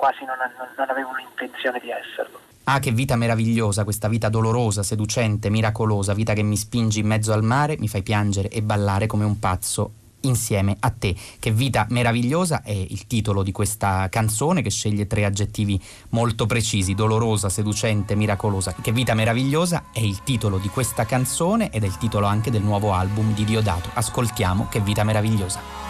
quasi non, non avevano intenzione di esserlo. Ah, che vita meravigliosa, questa vita dolorosa, seducente, miracolosa, vita che mi spingi in mezzo al mare, mi fai piangere e ballare come un pazzo insieme a te. Che vita meravigliosa è il titolo di questa canzone che sceglie tre aggettivi molto precisi, dolorosa, seducente, miracolosa. Che vita meravigliosa è il titolo di questa canzone ed è il titolo anche del nuovo album di Diodato. Ascoltiamo Che vita meravigliosa.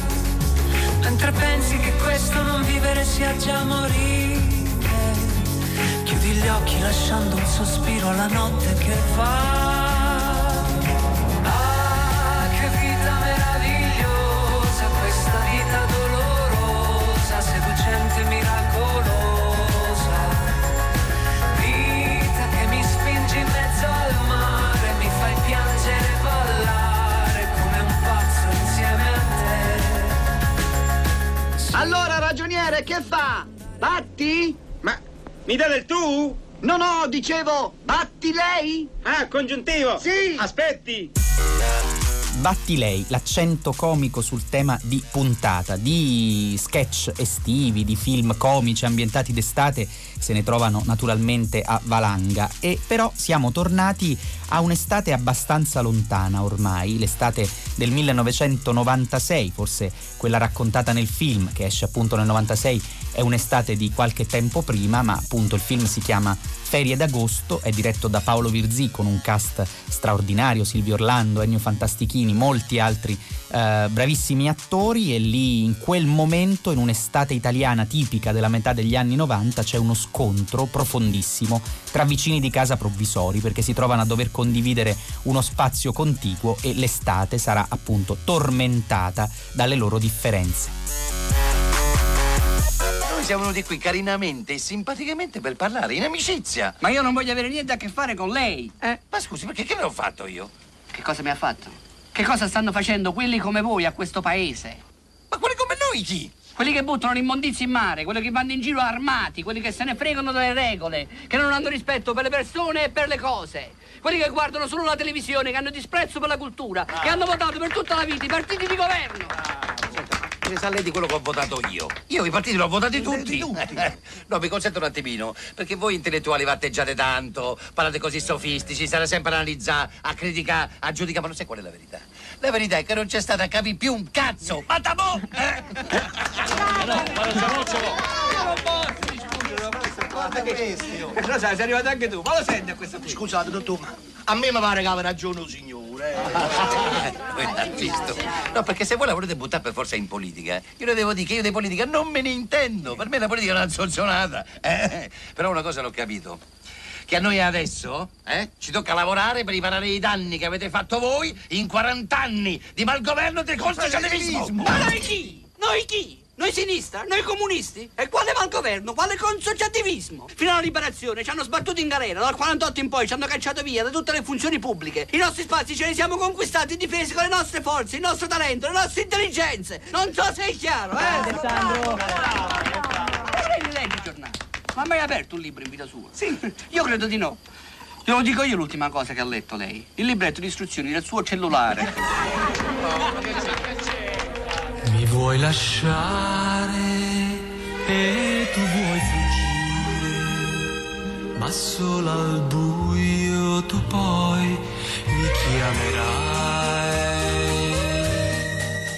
Mentre pensi che questo non vivere sia già morire, chiudi gli occhi lasciando un sospiro alla notte che va. Ragioniere, che fa? Batti? Ma mi dà del tu? No, no, dicevo, batti lei? Ah, congiuntivo? Sì! Aspetti! Batti lei, l'accento comico sul tema di puntata, di sketch estivi, di film comici ambientati d'estate se ne trovano naturalmente a valanga e però siamo tornati a un'estate abbastanza lontana ormai, l'estate del 1996, forse quella raccontata nel film che esce appunto nel 96 è un'estate di qualche tempo prima, ma appunto il film si chiama Ferie d'agosto, è diretto da Paolo Virzì con un cast straordinario, Silvio Orlando, Ennio Fantastichini, molti altri eh, bravissimi attori e lì in quel momento, in un'estate italiana tipica della metà degli anni 90, c'è uno scontro profondissimo tra vicini di casa provvisori perché si trovano a dover condividere uno spazio contiguo e l'estate sarà appunto tormentata dalle loro differenze. Noi siamo venuti qui carinamente e simpaticamente per parlare, in amicizia. Ma io non voglio avere niente a che fare con lei. Eh? Ma scusi, perché che ne ho fatto io? Che cosa mi ha fatto? Che cosa stanno facendo quelli come voi a questo paese? Ma quelli come noi chi? Quelli che buttano l'immondizi in mare, quelli che vanno in giro armati, quelli che se ne fregano delle regole, che non hanno rispetto per le persone e per le cose. Quelli che guardano solo la televisione, che hanno disprezzo per la cultura, ah. che hanno votato per tutta la vita i partiti di governo. Ah, ne sa lei di quello che ho votato io? Io i partiti li ho votati tutti. tutti. no, mi consento un attimino, perché voi intellettuali vatteggiate tanto, parlate così sofistici, state sempre a analizzare, a criticare, a giudicare, ma non sai qual è la verità? La verità è che non c'è stata a capire più un cazzo. Ma tabò! Eh? no, ma non Guarda che. Lo sai, sei arrivato anche tu. Ma lo senti a questo punto? Scusate, dottore, a me mi pare che aveva ragione un signore eh. No, perché se voi la volete buttare per forza in politica, io le devo dire che io di politica non me ne intendo. Per me la politica è una zozzonata. Eh? Però una cosa l'ho capito. Che a noi adesso eh, ci tocca lavorare per riparare i danni che avete fatto voi in 40 anni di malgoverno del consociativismo. Ma noi chi? Noi chi? Noi sinistra? Noi comunisti? E quale malgoverno? Quale consociativismo? Fino alla liberazione ci hanno sbattuto in galera, dal 48 in poi ci hanno cacciato via da tutte le funzioni pubbliche. I nostri spazi ce li siamo conquistati e difesi con le nostre forze, il nostro talento, le nostre intelligenze. Non so se è chiaro, eh? Alessandro! Prendi, leggi il giornale. Ma mai aperto un libro in vita sua? Sì. Io credo di no. Glielo dico io l'ultima cosa che ha letto lei. Il libretto di istruzioni del suo cellulare. Mi vuoi lasciare e tu vuoi fuggire, ma solo al buio tu poi mi chiamerai.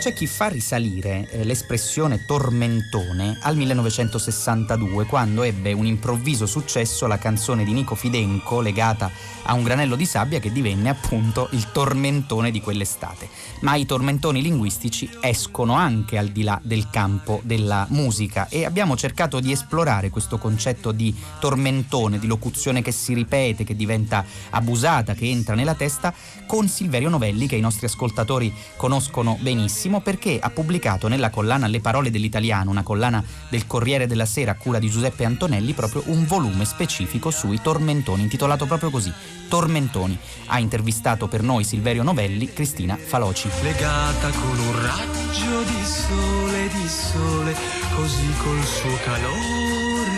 C'è chi fa risalire eh, l'espressione tormentone al 1962, quando ebbe un improvviso successo la canzone di Nico Fidenco legata a un granello di sabbia che divenne appunto il tormentone di quell'estate. Ma i tormentoni linguistici escono anche al di là del campo della musica e abbiamo cercato di esplorare questo concetto di tormentone, di locuzione che si ripete, che diventa abusata, che entra nella testa, con Silverio Novelli che i nostri ascoltatori conoscono benissimo perché ha pubblicato nella collana Le parole dell'italiano, una collana del Corriere della Sera a cura di Giuseppe Antonelli, proprio un volume specifico sui tormentoni, intitolato proprio così, Tormentoni. Ha intervistato per noi Silverio Novelli, Cristina Faloci. Legata con un raggio di sole, di sole, così col suo calore,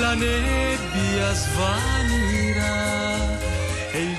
la nebbia svanirà. E il.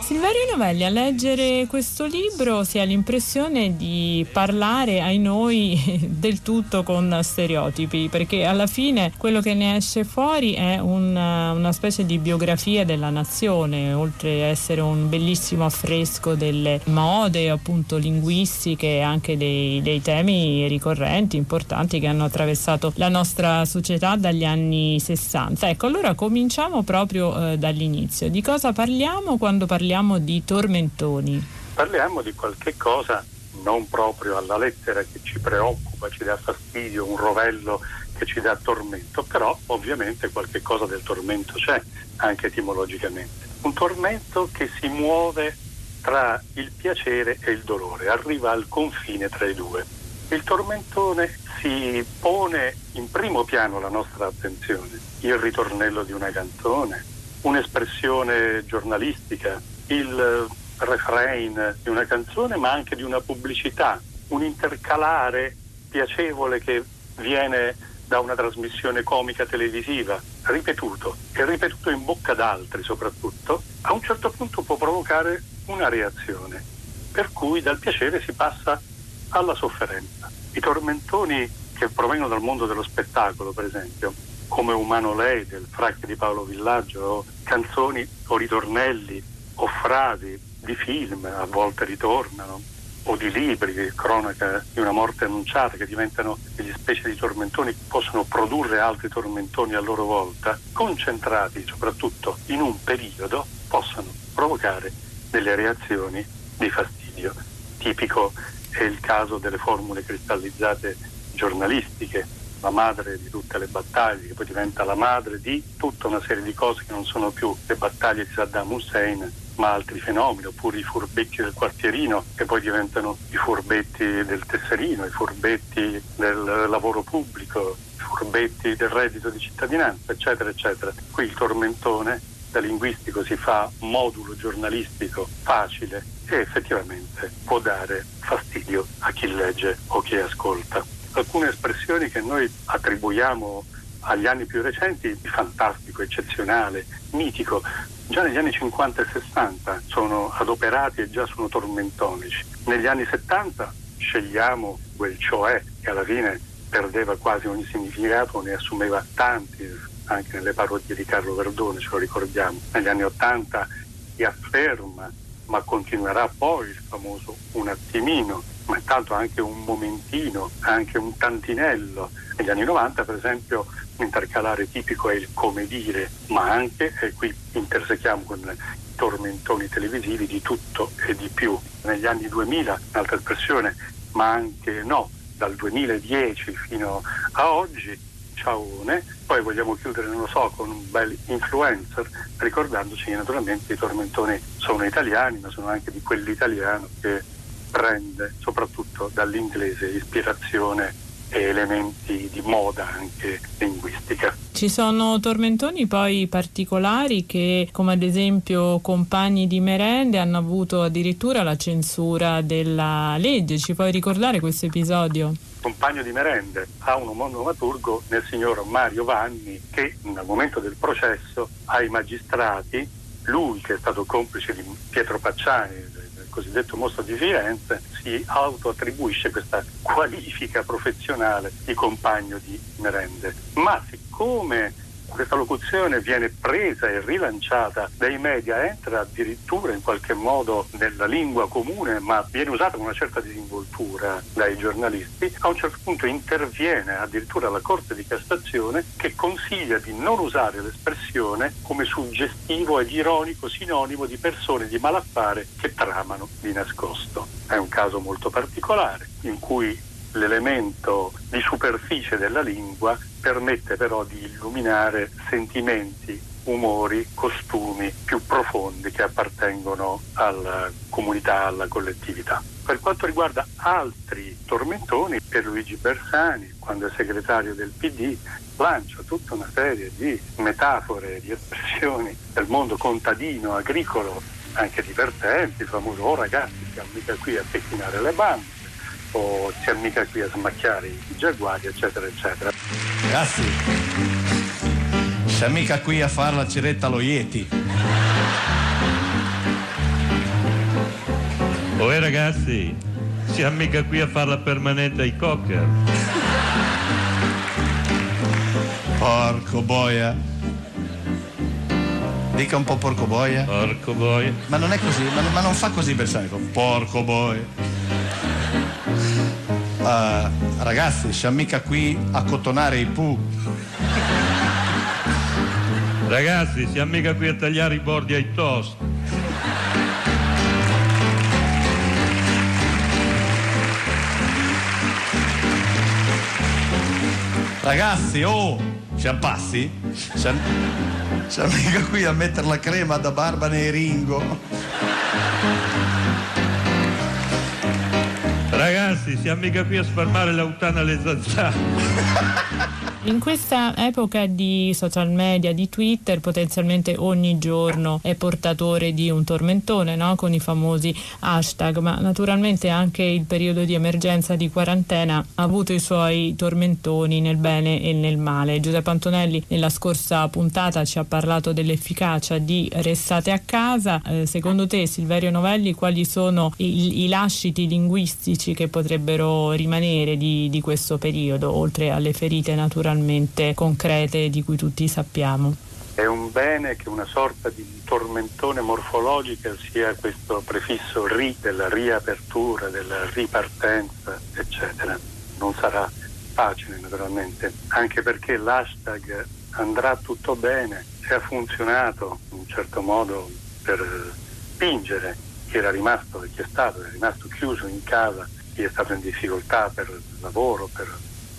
Silverio Novelli a leggere questo libro si ha l'impressione di parlare ai noi del tutto con stereotipi, perché alla fine quello che ne esce fuori è una, una specie di biografia della nazione, oltre a essere un bellissimo affresco delle mode appunto linguistiche e anche dei, dei temi ricorrenti, importanti che hanno attraversato la nostra società dagli anni 60. Ecco, allora cominciamo proprio eh, dall'inizio. Di cosa parliamo? Parliamo quando parliamo di tormentoni? Parliamo di qualche cosa non proprio alla lettera che ci preoccupa, ci dà fastidio, un rovello che ci dà tormento, però ovviamente qualche cosa del tormento c'è, anche etimologicamente. Un tormento che si muove tra il piacere e il dolore, arriva al confine tra i due. Il tormentone si pone in primo piano la nostra attenzione, il ritornello di una canzone, un'espressione giornalistica, il refrain di una canzone, ma anche di una pubblicità, un intercalare piacevole che viene da una trasmissione comica televisiva, ripetuto e ripetuto in bocca d'altri soprattutto, a un certo punto può provocare una reazione, per cui dal piacere si passa alla sofferenza. I tormentoni che provengono dal mondo dello spettacolo, per esempio, come Umano Lei del Fracche di Paolo Villaggio, o canzoni o ritornelli o frasi di film, a volte ritornano, o di libri, di cronaca di una morte annunciata, che diventano delle specie di tormentoni che possono produrre altri tormentoni a loro volta, concentrati soprattutto in un periodo, possono provocare delle reazioni di fastidio. Tipico è il caso delle formule cristallizzate giornalistiche, la madre di tutte le battaglie, che poi diventa la madre di tutta una serie di cose che non sono più le battaglie di Saddam Hussein, ma altri fenomeni, oppure i furbetti del quartierino, che poi diventano i furbetti del tesserino, i furbetti del lavoro pubblico, i furbetti del reddito di cittadinanza, eccetera, eccetera. Qui il tormentone da linguistico si fa modulo giornalistico facile e effettivamente può dare fastidio a chi legge o chi ascolta alcune espressioni che noi attribuiamo agli anni più recenti di fantastico, eccezionale, mitico. Già negli anni 50 e 60 sono adoperati e già sono tormentonici. Negli anni 70 scegliamo quel cioè che alla fine perdeva quasi ogni significato, ne assumeva tanti, anche nelle parodie di Carlo Verdone, ce lo ricordiamo. Negli anni 80 si afferma, ma continuerà poi il famoso un attimino ma intanto anche un momentino, anche un tantinello. Negli anni 90 per esempio l'intercalare tipico è il come dire, ma anche, e qui intersechiamo con i tormentoni televisivi, di tutto e di più. Negli anni 2000, un'altra espressione, ma anche no, dal 2010 fino a oggi, ciaone, poi vogliamo chiudere, non lo so, con un bel influencer, ricordandoci che naturalmente i tormentoni sono italiani, ma sono anche di quell'italiano che prende soprattutto dall'inglese ispirazione e elementi di moda anche linguistica. Ci sono tormentoni poi particolari che, come ad esempio compagni di merende, hanno avuto addirittura la censura della legge. Ci puoi ricordare questo episodio? Compagno di merende ha un monomaturgo nel signor Mario Vanni che al momento del processo ai magistrati lui che è stato complice di Pietro Pacciani, del cosiddetto mostro di Firenze, si autoattribuisce questa qualifica professionale di compagno di merende. Ma siccome questa locuzione viene presa e rilanciata dai media, entra addirittura in qualche modo nella lingua comune, ma viene usata con una certa disinvoltura dai giornalisti, a un certo punto interviene addirittura la Corte di Cassazione che consiglia di non usare l'espressione come suggestivo ed ironico sinonimo di persone di malaffare che tramano di nascosto. È un caso molto particolare in cui l'elemento di superficie della lingua permette però di illuminare sentimenti, umori, costumi più profondi che appartengono alla comunità, alla collettività. Per quanto riguarda altri tormentoni, Pierluigi Bersani, quando è segretario del PD, lancia tutta una serie di metafore, di espressioni del mondo contadino, agricolo, anche divertenti, il famoso oh ragazzi siamo mica qui a pettinare le bande, o siamo mica qui a smacchiare i giaguari, eccetera, eccetera. Ragazzi, siamo mica qui a fare la ceretta allo Yeti. Oh ragazzi, siamo mica qui a farla permanente ai cocker. Porco boia. Dica un po' porco boia. Porco boia. Ma non è così, ma, ma non fa così Bersanico. Porco boia. Uh, ragazzi, siamo mica qui a cottonare i pu. Ragazzi, siamo mica qui a tagliare i bordi ai toast. Ragazzi, oh, siamo passi? Siamo, siamo mica qui a mettere la crema da barba nei ringo. Ragazzi, siamo mica qui a sparmare l'autana alle zanzare. In questa epoca di social media, di Twitter, potenzialmente ogni giorno è portatore di un tormentone, no? con i famosi hashtag, ma naturalmente anche il periodo di emergenza di quarantena ha avuto i suoi tormentoni nel bene e nel male. Giuseppe Antonelli nella scorsa puntata ci ha parlato dell'efficacia di restate a casa. Eh, secondo te, Silverio Novelli, quali sono i, i, lasciti linguistici che potrebbero rimanere di, di questo periodo, oltre alle ferite naturalmente? Realmente concrete di cui tutti sappiamo. È un bene che una sorta di tormentone morfologica sia questo prefisso ri della riapertura, della ripartenza, eccetera. Non sarà facile naturalmente, anche perché l'hashtag andrà tutto bene e ha funzionato in un certo modo per spingere chi era rimasto chi è stato, è rimasto chiuso in casa, chi è stato in difficoltà per lavoro, per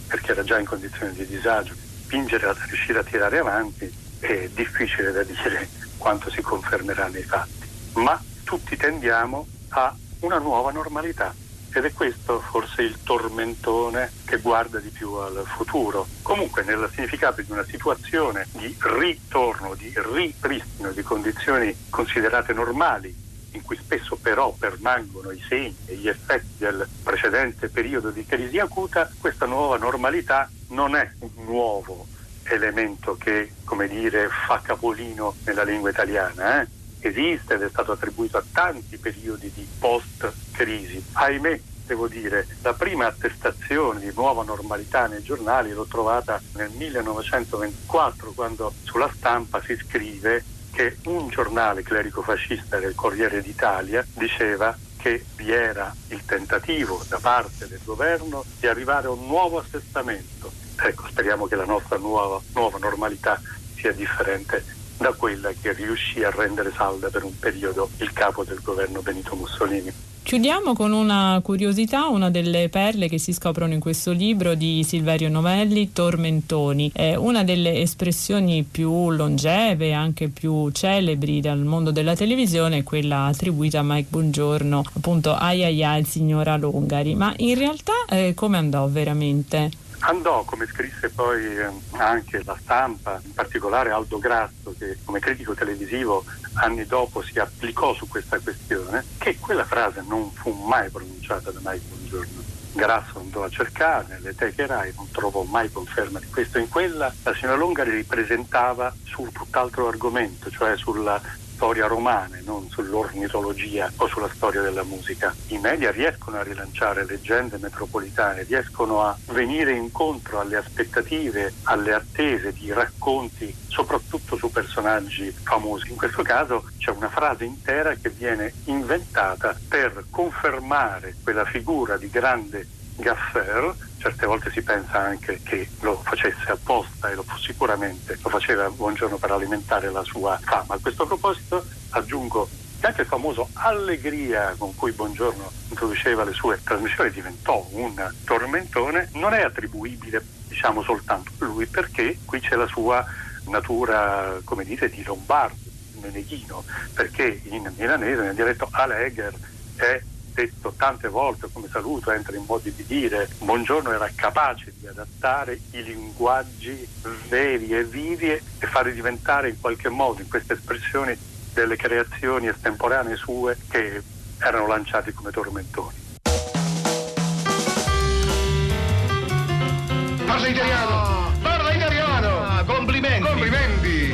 perché era già in condizioni di disagio. Spingere a riuscire a tirare avanti è difficile da dire quanto si confermerà nei fatti, ma tutti tendiamo a una nuova normalità ed è questo forse il tormentone che guarda di più al futuro. Comunque nel significato di una situazione di ritorno, di ripristino di condizioni considerate normali in cui spesso però permangono i segni e gli effetti del precedente periodo di crisi acuta, questa nuova normalità non è un nuovo elemento che, come dire, fa capolino nella lingua italiana. Eh? Esiste ed è stato attribuito a tanti periodi di post-crisi. Ahimè, devo dire, la prima attestazione di nuova normalità nei giornali l'ho trovata nel 1924, quando sulla stampa si scrive che un giornale clerico-fascista del Corriere d'Italia diceva che vi era il tentativo da parte del governo di arrivare a un nuovo assestamento. Ecco, speriamo che la nostra nuova, nuova normalità sia differente da quella che riuscì a rendere salda per un periodo il capo del governo Benito Mussolini. Chiudiamo con una curiosità, una delle perle che si scoprono in questo libro di Silverio Novelli, Tormentoni. È una delle espressioni più longeve e anche più celebri dal mondo della televisione, quella attribuita a Mike Buongiorno, appunto ai ai ai il signora Longari. Ma in realtà eh, come andò veramente? Andò, come scrisse poi eh, anche la stampa, in particolare Aldo Grasso, che come critico televisivo anni dopo si applicò su questa questione, che quella frase non fu mai pronunciata da Mike Buongiorno. Grasso andò a cercare nelle teche RAI, non trovò mai conferma di questo. In quella la signora Longari ripresentava su tutt'altro argomento, cioè sulla storia romana, non sull'ornitologia o sulla storia della musica. I media riescono a rilanciare leggende metropolitane, riescono a venire incontro alle aspettative, alle attese di racconti, soprattutto su personaggi famosi. In questo caso c'è una frase intera che viene inventata per confermare quella figura di grande gaffer, certe volte si pensa anche che lo facesse apposta e lo sicuramente lo faceva Buongiorno per alimentare la sua fama. A questo proposito aggiungo che anche il famoso allegria con cui Buongiorno introduceva le sue trasmissioni diventò un tormentone, non è attribuibile diciamo soltanto a lui perché qui c'è la sua natura, come dite, di lombardo, meneghino, perché in milanese nel dialetto Allegher è detto tante volte come saluto, entra in modi di dire, Buongiorno era capace di adattare i linguaggi veri e vivi e farli diventare in qualche modo in queste espressioni delle creazioni estemporanee sue che erano lanciati come tormentoni. Parla italiano! Parla italiano! Ah, complimenti! Complimenti!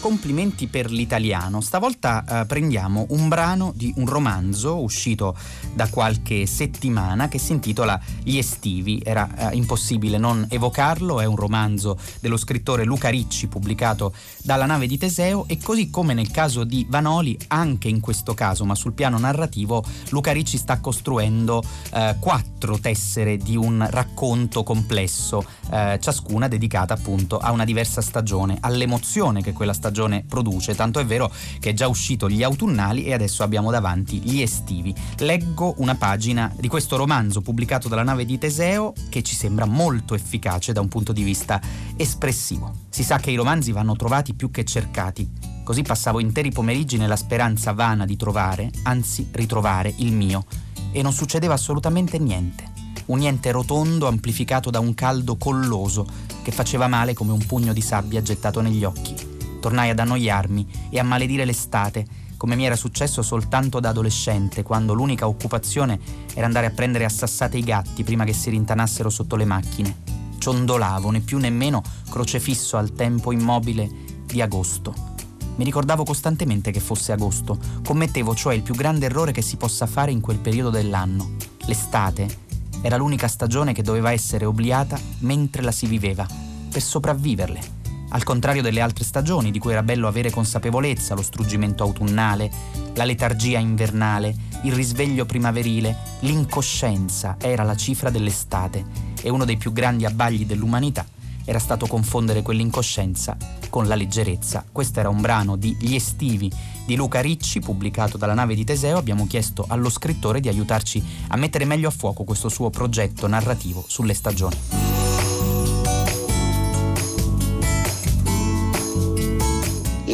Complimenti per l'italiano. Stavolta eh, prendiamo un brano di un romanzo uscito da qualche settimana che si intitola Gli estivi. Era eh, impossibile non evocarlo, è un romanzo dello scrittore Luca Ricci pubblicato dalla nave di Teseo e così come nel caso di Vanoli, anche in questo caso, ma sul piano narrativo, Luca Ricci sta costruendo eh, quattro tessere di un racconto complesso, eh, ciascuna dedicata appunto a una diversa stagione, all'emozione che quella stagione produce, tanto è vero che è già uscito gli autunnali e adesso abbiamo davanti gli estivi. Leggo una pagina di questo romanzo pubblicato dalla nave di Teseo che ci sembra molto efficace da un punto di vista espressivo. Si sa che i romanzi vanno trovati più che cercati. Così passavo interi pomeriggi nella speranza vana di trovare, anzi ritrovare, il mio. E non succedeva assolutamente niente. Un niente rotondo amplificato da un caldo colloso che faceva male come un pugno di sabbia gettato negli occhi. Tornai ad annoiarmi e a maledire l'estate, come mi era successo soltanto da adolescente, quando l'unica occupazione era andare a prendere a sassate i gatti prima che si rintanassero sotto le macchine. Ciondolavo, né più né meno, crocefisso al tempo immobile di agosto. Mi ricordavo costantemente che fosse agosto, commettevo cioè il più grande errore che si possa fare in quel periodo dell'anno. L'estate era l'unica stagione che doveva essere obliata mentre la si viveva, per sopravviverle al contrario delle altre stagioni di cui era bello avere consapevolezza, lo struggimento autunnale, la letargia invernale, il risveglio primaverile, l'incoscienza era la cifra dell'estate e uno dei più grandi abbagli dell'umanità era stato confondere quell'incoscienza con la leggerezza. Questo era un brano di Gli estivi di Luca Ricci, pubblicato dalla nave di Teseo. Abbiamo chiesto allo scrittore di aiutarci a mettere meglio a fuoco questo suo progetto narrativo sulle stagioni.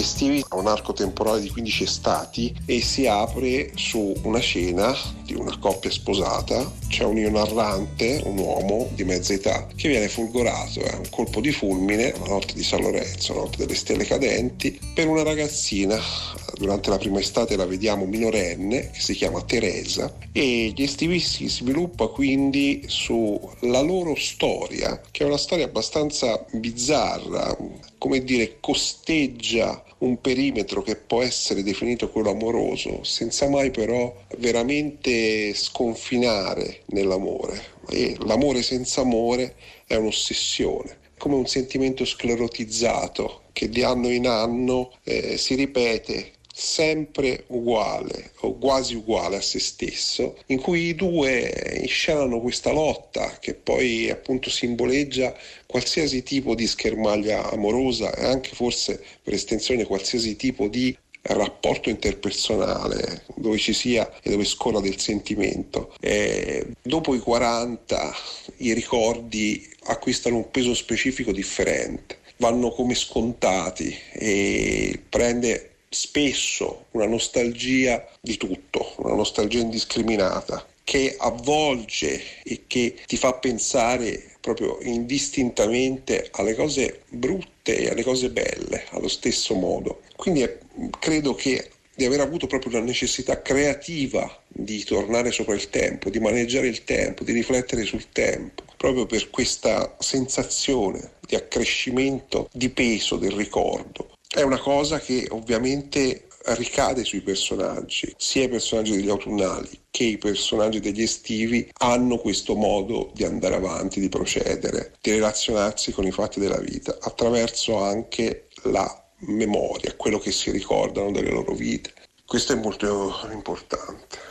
Estivi ha un arco temporale di 15 estati e si apre su una scena di una coppia sposata. C'è un io narrante, un uomo di mezza età, che viene fulgorato, è un colpo di fulmine, la notte di San Lorenzo, la notte delle stelle cadenti, per una ragazzina. Durante la prima estate la vediamo minorenne, che si chiama Teresa, e gli estivi si sviluppa quindi sulla loro storia, che è una storia abbastanza bizzarra, come dire, costeggia un perimetro che può essere definito quello amoroso, senza mai però veramente sconfinare nell'amore. E l'amore senza amore è un'ossessione, come un sentimento sclerotizzato che di anno in anno eh, si ripete sempre uguale o quasi uguale a se stesso, in cui i due inscenano questa lotta che poi appunto simboleggia qualsiasi tipo di schermaglia amorosa e anche forse per estensione qualsiasi tipo di rapporto interpersonale dove ci sia e dove scorra del sentimento. E dopo i 40 i ricordi acquistano un peso specifico differente, vanno come scontati e prende spesso una nostalgia di tutto, una nostalgia indiscriminata che avvolge e che ti fa pensare proprio indistintamente alle cose brutte e alle cose belle allo stesso modo. Quindi eh, credo che di aver avuto proprio la necessità creativa di tornare sopra il tempo, di maneggiare il tempo, di riflettere sul tempo, proprio per questa sensazione di accrescimento di peso del ricordo È una cosa che ovviamente ricade sui personaggi, sia i personaggi degli autunnali che i personaggi degli estivi hanno questo modo di andare avanti, di procedere, di relazionarsi con i fatti della vita, attraverso anche la memoria, quello che si ricordano delle loro vite. Questo è molto importante.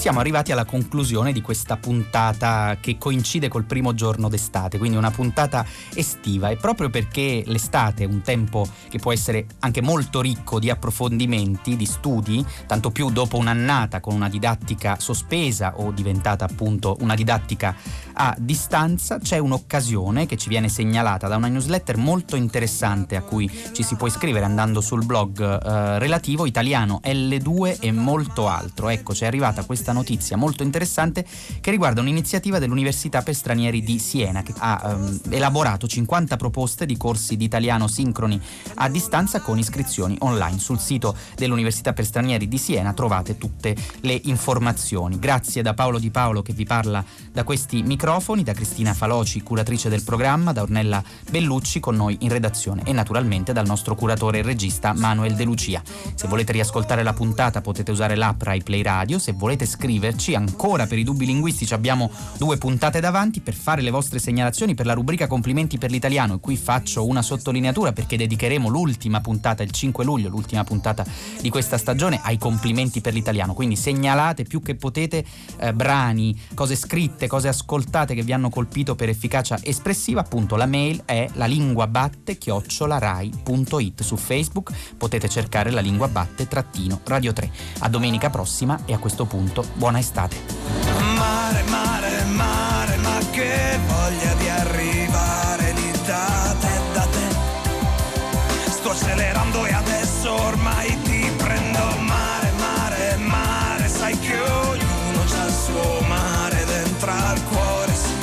Siamo arrivati alla conclusione di questa puntata che coincide col primo giorno d'estate, quindi una puntata estiva e proprio perché l'estate è un tempo che può essere anche molto ricco di approfondimenti, di studi, tanto più dopo un'annata con una didattica sospesa o diventata appunto una didattica a distanza, c'è un'occasione che ci viene segnalata da una newsletter molto interessante a cui ci si può iscrivere andando sul blog eh, relativo italiano L2 e molto altro. Ecco, ci è arrivata questa questa notizia molto interessante che riguarda un'iniziativa dell'Università per stranieri di Siena che ha ehm, elaborato 50 proposte di corsi di italiano sincroni a distanza con iscrizioni online. Sul sito dell'Università per stranieri di Siena trovate tutte le informazioni. Grazie da Paolo Di Paolo che vi parla da questi microfoni, da Cristina Faloci, curatrice del programma, da Ornella Bellucci con noi in redazione e naturalmente dal nostro curatore e regista Manuel De Lucia. Se volete riascoltare la puntata potete usare l'app Rai Play Radio, se volete scrivere scriverci. Ancora per i dubbi linguistici abbiamo due puntate davanti per fare le vostre segnalazioni per la rubrica Complimenti per l'italiano. E qui faccio una sottolineatura perché dedicheremo l'ultima puntata, il 5 luglio, l'ultima puntata di questa stagione, ai complimenti per l'italiano. Quindi segnalate più che potete eh, brani, cose scritte, cose ascoltate che vi hanno colpito per efficacia espressiva. Appunto, la mail è la lingua batte chiocciolarai.it. Su Facebook potete cercare la lingua batte trattino radio 3. A domenica prossima e a questo punto buona estate. Mare, mare, mare, ma che voglia di arrivare lì da te, da te. Sto accelerando e adesso ormai ti prendo. Mare, mare, mare, sai che ognuno ha il suo mare dentro al cuore, sì.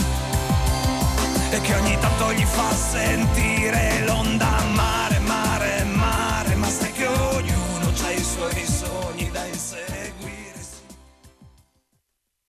E che ogni tanto gli fa sentire